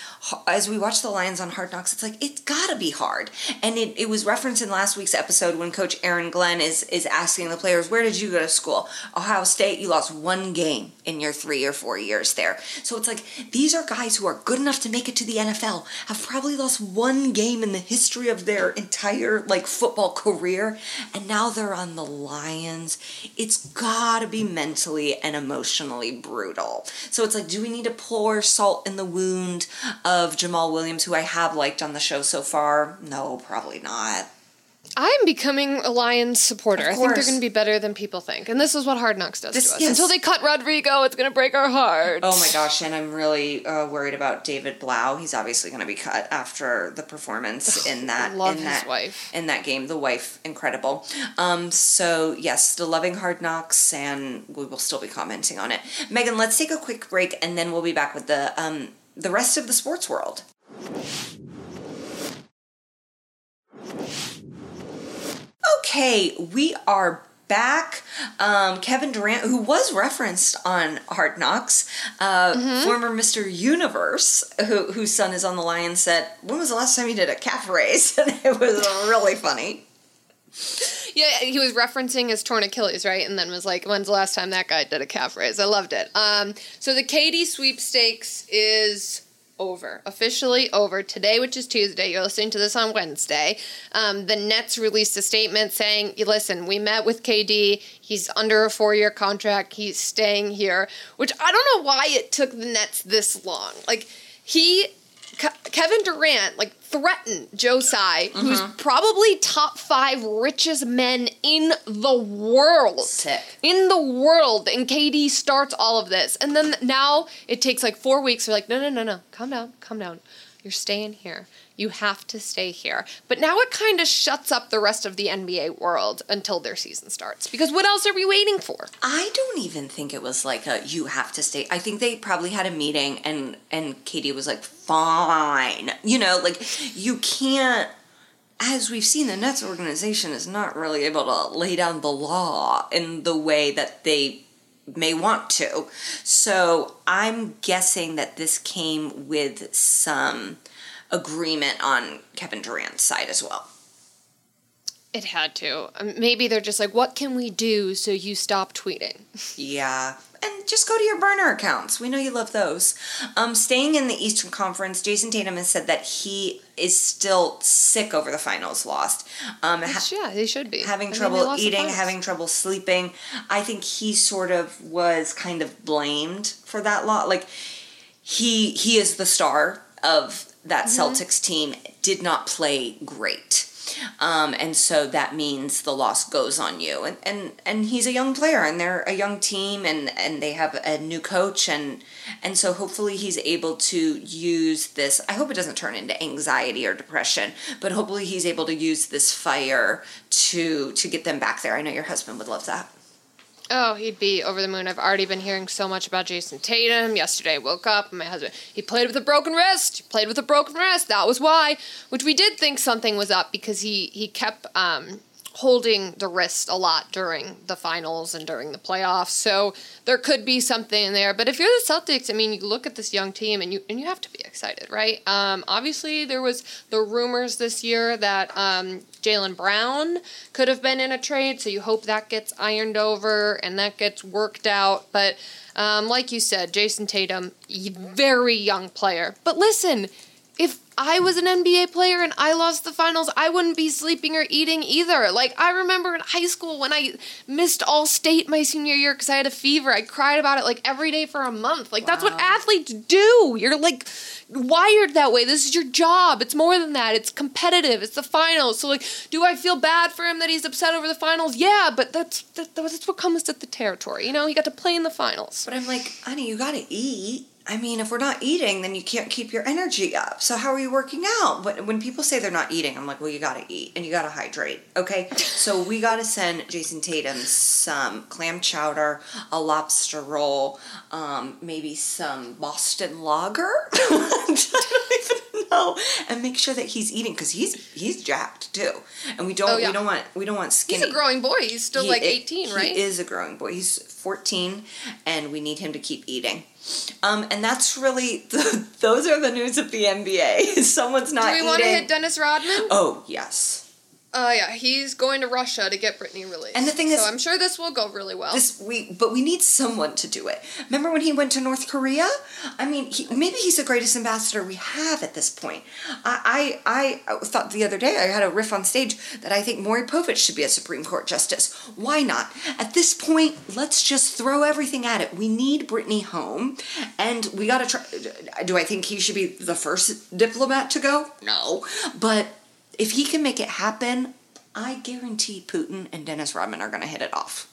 as we watch the Lions on Hard Knocks, it's like it's gotta be hard. And it, it was referenced in last week's episode when Coach Aaron Glenn is is asking the players, "Where did you go to school? Ohio State. You lost one game in your three or four years there." So it's like these are guys who are good enough to make it to the NFL have probably lost one game in the history of their entire like football career and now they're on the Lions. It's got to be mentally and emotionally brutal. So it's like do we need to pour salt in the wound of Jamaal Williams who I have liked on the show so far? No, probably not. I'm becoming a Lions supporter. I think they're going to be better than people think. And this is what Hard Knocks does This- to us. yes. Until they cut Rodrigo, it's going to break our hearts. Oh my gosh, and I'm really uh, worried about David Blough. He's obviously going to be cut after the performance in that love in his that wife. in that game. The wife, incredible. Um, so yes, the loving Hard Knocks, and we will still be commenting on it. Megan, let's take a quick break, and then we'll be back with the um, the rest of the sports world. Okay, we are back. Um, Kevin Durant, who was referenced on Hard Knocks, uh, former Mr. Universe, who, whose son is on the Lions, said, When was the last time you did a calf raise? And it was really funny. Yeah, he was referencing his torn Achilles, right? And then was like, "When's the last time that guy did a calf raise?" I loved it. Um, so the KD sweepstakes is over, officially over today, which is Tuesday. You're listening to this on Wednesday. Um, the Nets released a statement saying, "Listen, we met with KD. He's under a four-year contract. He's staying here." Which I don't know why it took the Nets this long. Like he Ke- Kevin Durant like threatened Joe Tsai, who's mm-hmm. probably top five richest men in the world. Sick. In the world, and KD starts all of this, and then now it takes like four weeks. They're like, no, no, no, no, calm down, calm down. You're staying here. You have to stay here. But now it kind of shuts up the rest of the NBA world until their season starts. Because what else are we waiting for? I don't even think it was like a you have to stay. I think they probably had a meeting and and KD was like, fine. You know, like you can't as we've seen, the Nets organization is not really able to lay down the law in the way that they may want to. So I'm guessing that this came with some agreement on Kevin Durant's side as well. It had to. Um, Maybe they're just like, what can we do so you stop tweeting? Yeah. And just go to your burner accounts. We know you love those. Um, staying in the Eastern Conference, Jayson Tatum has said that he is still sick over the finals lost. Um, yeah, he should be. having I trouble eating, having trouble sleeping. I think he sort of was kind of blamed for that lot. Like he he is the star of that Mm-hmm. Celtics team. Did not play great. Um, and so that means the loss goes on you. And, and and he's a young player and they're a young team and, and they have a new coach and and so hopefully he's able to use this I hope it doesn't turn into anxiety or depression, but hopefully he's able to use this fire to to get them back there. I know your husband would love that. Oh, he'd be over the moon. I've already been hearing so much about Jayson Tatum. Yesterday, I woke up and my husband, he played with a broken wrist. He played with a broken wrist. That was why. Which we did think something was up because he, he kept um, holding the wrist a lot during the finals and during the playoffs. So there could be something there. But if you're the Celtics, I mean, you look at this young team and you and you have to be excited, right? Um, obviously, there was the rumors this year that um, Jaylen Brown could have been in a trade, so you hope that gets ironed over and that gets worked out. But um, like you said, Jayson Tatum, very young player. But listen, if I was an NBA player and I lost the finals, I wouldn't be sleeping or eating either. Like, I remember in high school when I missed all state my senior year because I had a fever. I cried about it like every day for a month. Like, that's what athletes do. You're like wired that way. This is your job. It's more than that. It's competitive. It's the finals. So like, do I feel bad for him that he's upset over the finals? Yeah, but that's that, that's what comes with the territory. You know, he got to play in the finals. But I'm like, honey, you gotta eat. I mean, if we're not eating, then you can't keep your energy up. So how are you working out? When, when people say they're not eating, I'm like, well, you gotta eat and you gotta hydrate. Okay, so we gotta send Jayson Tatum some clam chowder, a lobster roll, um, maybe some Boston Lager. I don't even know, and make sure that he's eating because he's he's jacked too. And we don't Oh, yeah. we don't want we don't want skinny. He's a growing boy. He's still He like i- 18, right? He is a growing boy. He's 14, and we need him to keep eating. Um, and that's really the, those are the news of the NBA. Someone's not Do we eating. want to hit Dennis Rodman? oh yes, Uh, yeah, he's going to Russia to get Brittney released. And the thing so is- I'm sure this will go really well. this we but we need someone to do it. Remember when he went to North Korea? I mean, he, maybe he's the greatest ambassador we have at this point. I, I I thought the other day I had a riff on stage that I think Maury Povich should be a Supreme Court justice. Why not? At this point, let's just throw everything at it. We need Brittney home, and we got to try. Do I think he should be the first diplomat to go? No, but if he can make it happen, I guarantee Putin and Dennis Rodman are going to hit it off.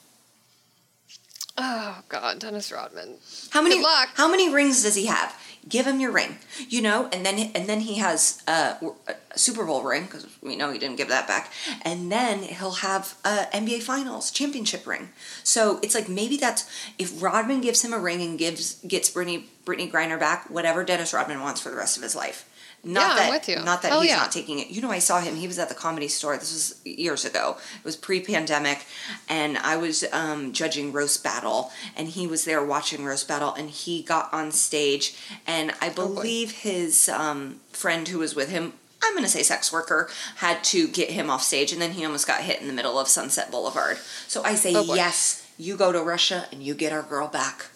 oh God, Dennis Rodman. How many Good luck. How many rings does he have? Give him your ring, you know, and then and then he has a, a Super Bowl ring because we know he didn't give that back, and then he'll have a NBA Finals championship ring. So it's like maybe that's if Rodman gives him a ring and gives gets Brittney Brittney Griner back, whatever Dennis Rodman wants for the rest of his life. Not Yeah, I'm that, with you. Not that Hell he's yeah. not taking it. You know, I saw him. He was at the comedy store. This was years ago. It was pre-pandemic, and I was um, judging roast battle, and he was there watching roast battle, and he got on stage, and I Oh, believe his um, friend who was with him. I'm gonna say sex worker had to get him off stage, and then he almost got hit in the middle of Sunset Boulevard. So I say Oh, yes. You go to Russia and you get our girl back.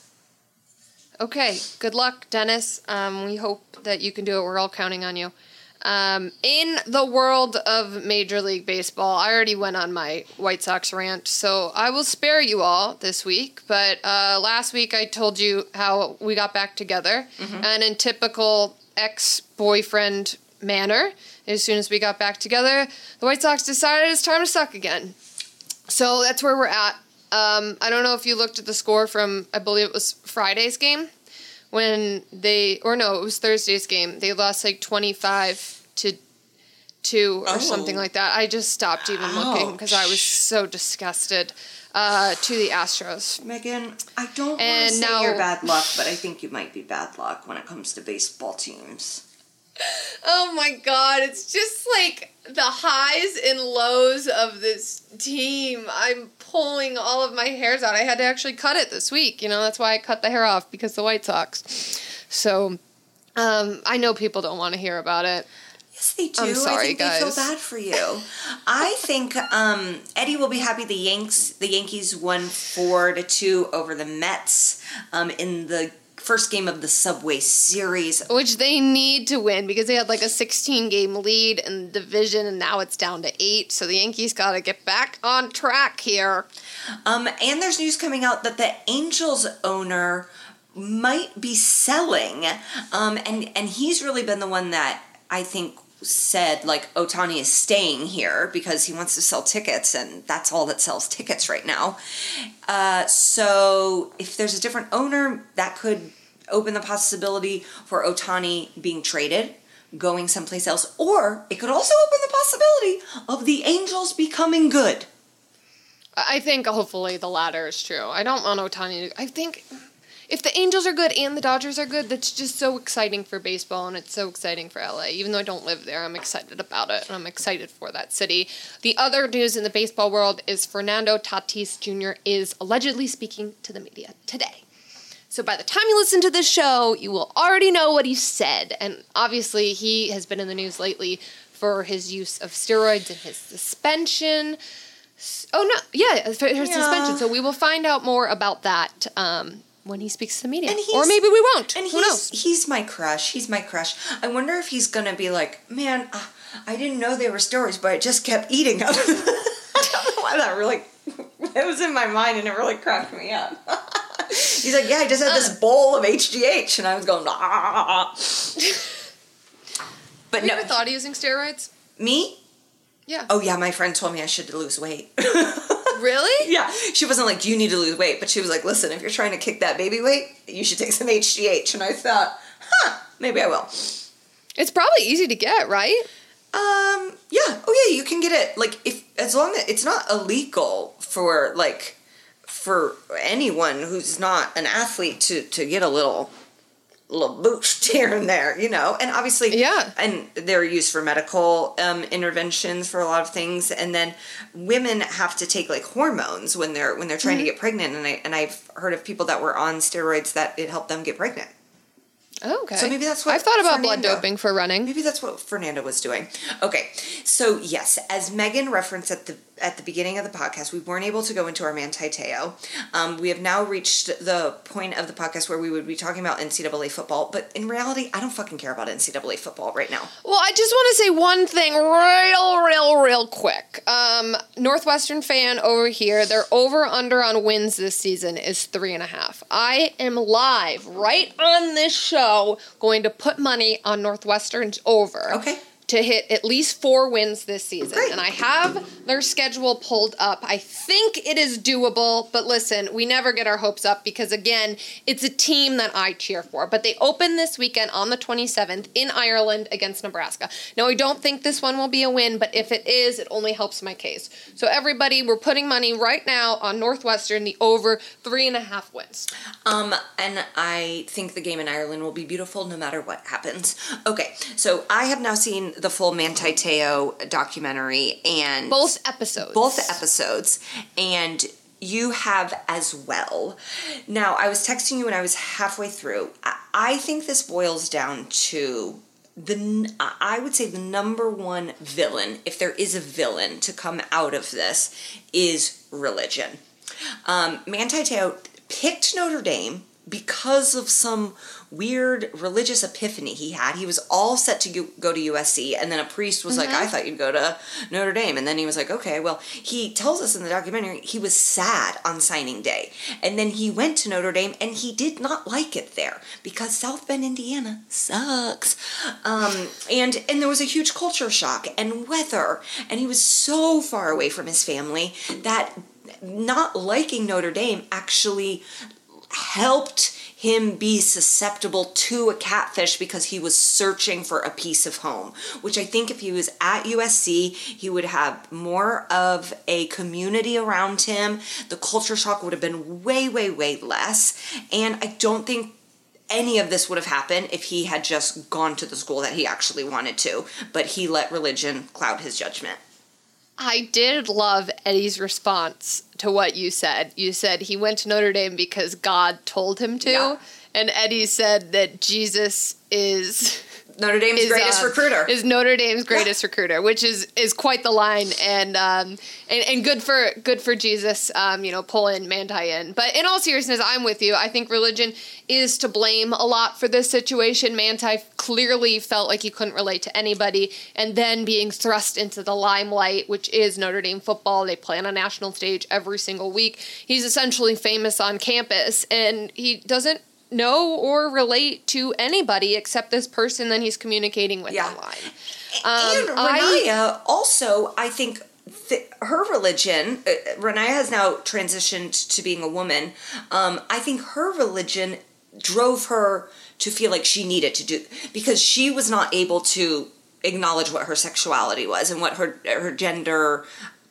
Okay, good luck, Dennis. Um, we hope that you can do it. We're all counting on you. Um, in the world of Major League Baseball, I already went on my White Sox rant, so I will spare you all this week. But uh, last week I told you how we got back together, and in typical ex boyfriend manner, as soon as we got back together, the White Sox decided it's time to suck again. So that's where we're at. Um, I don't know if you looked at the score from, I believe it was Friday's game when they, or no, it was Thursday's game. They lost like 25 to 2 or Oh. something like that. I just stopped even looking because I was so disgusted uh, to the Astros. Megan, I don't want to say you're bad luck, but I think you might be bad luck when it comes to baseball teams. Oh my god, it's just like the highs and lows of this team. I'm pulling all of my hairs out. I had to actually cut it this week. You know, that's why I cut the hair off because the White Sox. So, um, I know people don't want to hear about it. Yes, they do. I'm sorry, I think they guys. feel bad for you. I think um, Eddie will be happy. The Yanks, the Yankees won four to two over the Mets um, in the first game of the Subway Series. Which they need to win because they had like a 16 game lead in the division and now it's down to eight. So the Yankees got to get back on track here. Um, and there's news coming out that the Angels owner might be selling, um, and and he's really been the one that I think said like Ohtani is staying here because he wants to sell tickets, and that's all that sells tickets right now. Uh, so if there's a different owner, that could open the possibility for Ohtani being traded. Going someplace else, or it could also open the possibility of the Angels becoming good. I think hopefully the latter is true. I don't want Ohtani to. I think if the Angels are good and the Dodgers are good, that's just so exciting for baseball and it's so exciting for LA. Even though I don't live there, I'm excited about it and I'm excited for that city. The other news in the baseball world is Fernando Tatis Jr. is allegedly speaking to the media today. So by the time you listen to this show, you will already know what he said. And obviously, he has been in the news lately for his use of steroids and his suspension. Oh no, yeah, his Yeah. suspension. So we will find out more about that um, when he speaks to the media, And or maybe we won't. And Who he's knows? he's my crush. He's my crush. I wonder if he's gonna be like, man, uh, I didn't know they were steroids, but I just kept eating them. I don't know why that really it was in my mind and it really cracked me up. He's like, yeah, I just had this bowl of HGH, and I was going, ah. But Have you no, ever thought of using steroids? me? Yeah. Oh yeah, my friend told me I should lose weight. really? yeah, she wasn't like you need to lose weight, but she was like, listen, if you're trying to kick that baby weight, you should take some HGH. And I thought, huh, maybe I will. It's probably easy to get, right? Um, yeah. Oh yeah, you can get it like if as long as it's not illegal for like for anyone who's not an athlete to to get a little little boost here and there, you know. And obviously Yeah. and they're used for medical um, interventions for a lot of things and then women have to take like hormones when they're when they're trying to get pregnant and I and I've heard of people that were on steroids that it helped them get pregnant. Oh, okay. So maybe that's what I've thought about blood doping for running. Maybe that's what Fernando was doing. Okay, so yes, as Megan referenced at the at the beginning of the podcast, we weren't able to go into our Manti Te'o. Um, we have now reached the point of the podcast where we would be talking about NCAA football, but in reality, I don't fucking care about NCAA football right now. Well, I just want to say one thing real, real, real quick. Um, Northwestern fan over here, their over under on wins this season is three and a half. I am live right on this show going to put money on Northwestern's over. Okay. To hit at least four wins this season. Great. And I have their schedule pulled up. I think it is doable, but listen, we never get our hopes up because, again, it's a team that I cheer for. But they open this weekend on the 27th in Ireland against Nebraska. Now, I don't think this one will be a win, but if it is, it only helps my case. So, everybody, we're putting money right now on Northwestern, the over three and a half wins. Um, and I think the game in Ireland will be beautiful no matter what happens. Okay, so I have now seen the full Manti Te'o documentary and Both episodes. both episodes. And you have as well. Now i was texting you when i was halfway through. I, think this boils down to the I would say the number one villain if there is a villain to come out of this is religion. Um, Manti Te'o picked notre dame because of some weird religious epiphany he had. He was all set to go- to USC, and then a priest was like, I thought you'd go to Notre Dame. And then he was like, okay, well, he tells us in the documentary he was sad on signing day. And then he went to Notre Dame, and he did not like it there because South Bend, Indiana sucks. Um, and, and there was a huge culture shock and weather, and he was so far away from his family that not liking Notre Dame actually helped him be susceptible to a catfish because he was searching for a piece of home. Which I think if he was at USC, he would have more of a community around him. The culture shock would have been way, way, way less. And I don't think any of this would have happened if he had just gone to the school that he actually wanted to. But he let religion cloud his judgment. I did love Eddie's response to what you said. You said he went to Notre Dame because God told him to. Yeah. And Eddie said that Jesus is Notre Dame's is, greatest uh, recruiter. is Notre Dame's greatest recruiter, which is is quite the line, and um, and and good for good for Jesus, um, you know, pulling Manti in. But in all seriousness, I'm with you. I think religion is to blame a lot for this situation. Manti clearly felt like he couldn't relate to anybody, and then being thrust into the limelight, which is Notre Dame football. They play on a national stage every single week. He's essentially famous on campus, and he doesn't know or relate to anybody except this person that he's communicating with Yeah. online. and Um, I- also, I think. Th- her religion, uh, Renaya has now transitioned to being a woman. Um, I think her religion drove her to feel like she needed to do because she was not able to acknowledge what her sexuality was and what her her gender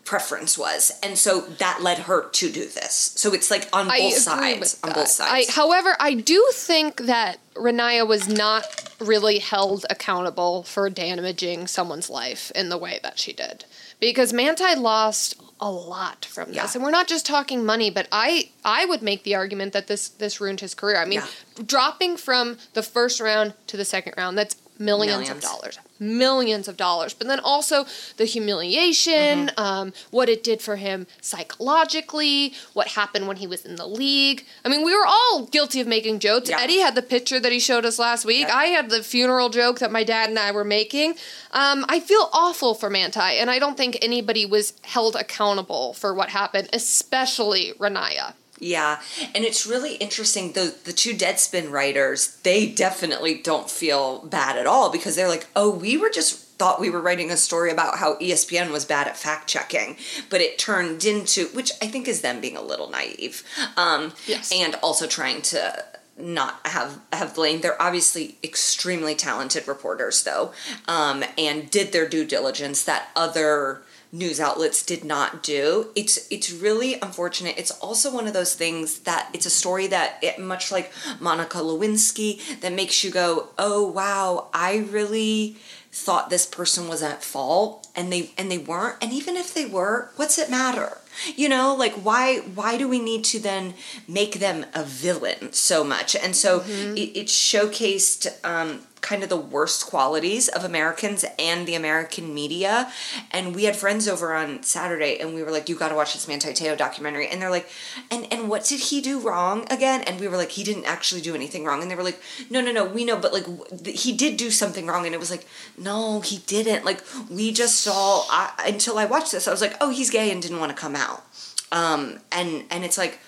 preference was, and so that led her to do this. So it's like on both I agree sides. On that. both sides. I, however, I do think that Renaya was not really held accountable for damaging someone's life in the way that she did. Because Manti lost a lot from this. Yeah. And we're not just talking money, but I I would make the argument that this this ruined his career. I mean, Yeah. dropping from the first round to the second round, that's millions, Millions. of dollars. Millions of dollars. But then also the humiliation, Mm-hmm. um, what it did for him psychologically, what happened when he was in the league. I mean, we were all guilty of making jokes. Yeah. Eddie had the picture that he showed us last week. Yeah. I had the funeral joke that my dad and I were making. Um, I feel awful for Manti, and I don't think anybody was held accountable for what happened, especially Renaya. Yeah, and it's really interesting. The the two Deadspin writers, they definitely don't feel bad at all because they're like, oh, we were just thought we were writing a story about how ESPN was bad at fact checking, but it turned into, which I think is them being a little naive, um, Yes. and also trying to not have have blame. They're obviously extremely talented reporters, though, um, and did their due diligence that other news outlets did not do. It's it's really unfortunate. It's also one of those things that it's a story that it, much like Monica Lewinsky that makes you go, "Oh wow, I really thought this person was at fault and they and they weren't. And even if they were, what's it matter?" You know, like why why do we need to then make them a villain so much? And so it, it showcased um, kind of the worst qualities of Americans and the American media. And we had friends over on Saturday, and we were like, "You got to watch this Manti Te'o documentary." And they're like, "And and what did he do wrong again?" And we were like, "He didn't actually do anything wrong." And they were like, "No, no, no, we know, but like he did do something wrong." And it was like, "No, he didn't." Like we just saw I, until I watched this, I was like, "Oh, he's gay and didn't want to come out." Um, and and it's like,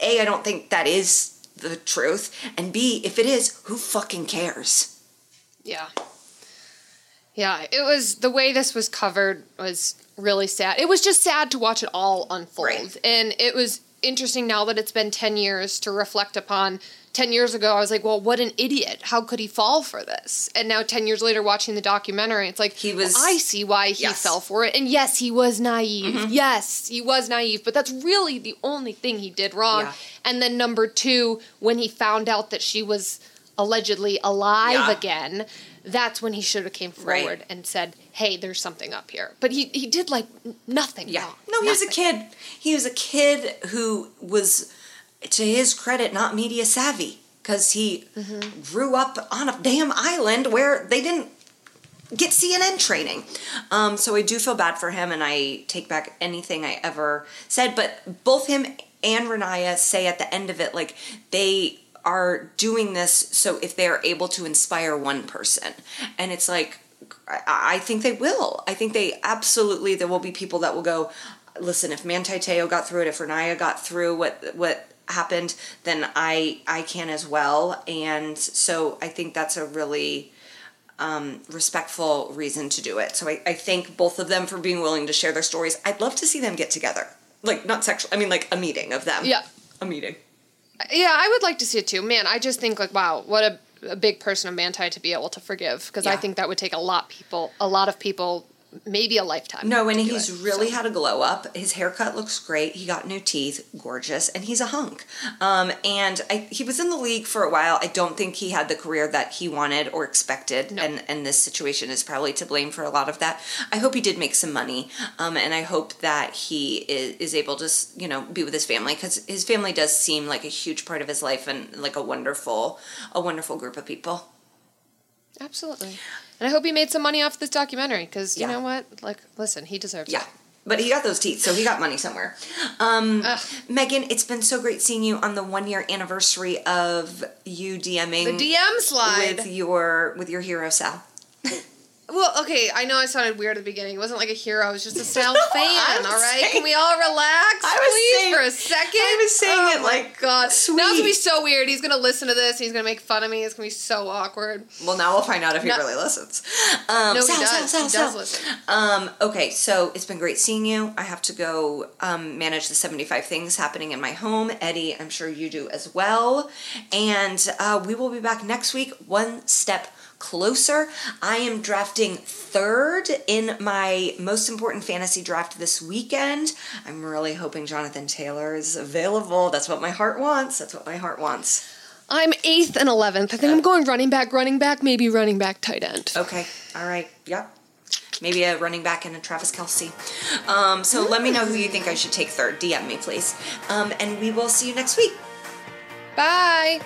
a, I don't think that is the truth, and B, if it is, who fucking cares? Yeah. Yeah, it was the way this was covered was really sad. It was just sad to watch it all unfold. Right. And it was interesting now that it's been 10 years to reflect upon 10 years ago I was like, "Well, what an idiot. How could he fall for this?" And now 10 years later watching the documentary, it's like He was- well, I see why he Yes. fell for it. And yes, he was naive. Mm-hmm. Yes, he was naive, but that's really the only thing he did wrong. Yeah. And then number 2, when he found out that she was allegedly alive Yeah. again, that's when he should have came Right. forward and said, "Hey, there's something up here." But he he did like nothing Yeah. wrong. No, he was a kid. He was a kid who was, to his credit, not media savvy because he grew up on a damn island where they didn't get CNN training. Um, so I do feel bad for him, and I take back anything I ever said. But both him and Renaya say at the end of it, like they are doing this so if they are able to inspire one person, and it's like I, think they will. I think they absolutely there will be people that will go. Listen, if Manti Te'o got through it, if Renaya got through what what happened, then I I can as well. And so I think that's a really um, respectful reason to do it. So I, I thank both of them for being willing to share their stories. I'd love to see them get together. Like not sexual I mean like a meeting of them. Yeah. A meeting. Yeah, I would like to see it too. Man, I just think like, wow, what a, a big person of Manti to be able to forgive because I think that would take a lot people, a lot of people, maybe a lifetime. No, and he's it. really So- had a glow up. His haircut looks great. He got new teeth, gorgeous, and he's a hunk. Um, and I, he was in the league for a while. I don't think he had the career that he wanted or expected, No. and and this situation is probably to blame for a lot of that. I hope he did make some money, um, and I hope that he is, is able to you know be with his family because his family does seem like a huge part of his life and like a wonderful a wonderful group of people. Absolutely. And I hope he made some money off this documentary because you Yeah. know what? Like, listen, he deserves Yeah. it. Yeah. But he got those teeth, so he got money somewhere. Um, Megan, it's been so great seeing you on the one year anniversary of you DMing The DM slide. with your with your hero Sal. Well, okay, I know I sounded weird at the beginning. It wasn't like a hero. I was just a I fan, all right? saying- Can we all relax, I was please, saying- for a second? I was saying oh it like God. Now it's going to be so weird. He's going to listen to this and he's going to make fun of me. It's going to be so awkward. Well, now we'll find out if he No. really listens. Um, No, Sal, he Sal, does. Sal, he does listen. Um, okay, so it's been great seeing you. I have to go um, manage the 75 things happening in my home. Eddie, I'm sure you do as well. And uh, we will be back next week, one step closer. I am drafting third in my most important fantasy draft this weekend. I'm really hoping Jonathan Taylor is available. That's what my heart wants. That's what my heart wants. I'm eighth and 11th. I think I'm going running back, running back, maybe running back, tight end. Okay. All right. Yep. Maybe a running back and a Travis Kelce. Um, so let me know who you think I should take third. DM me, please. Um, and we will see you next week. Bye.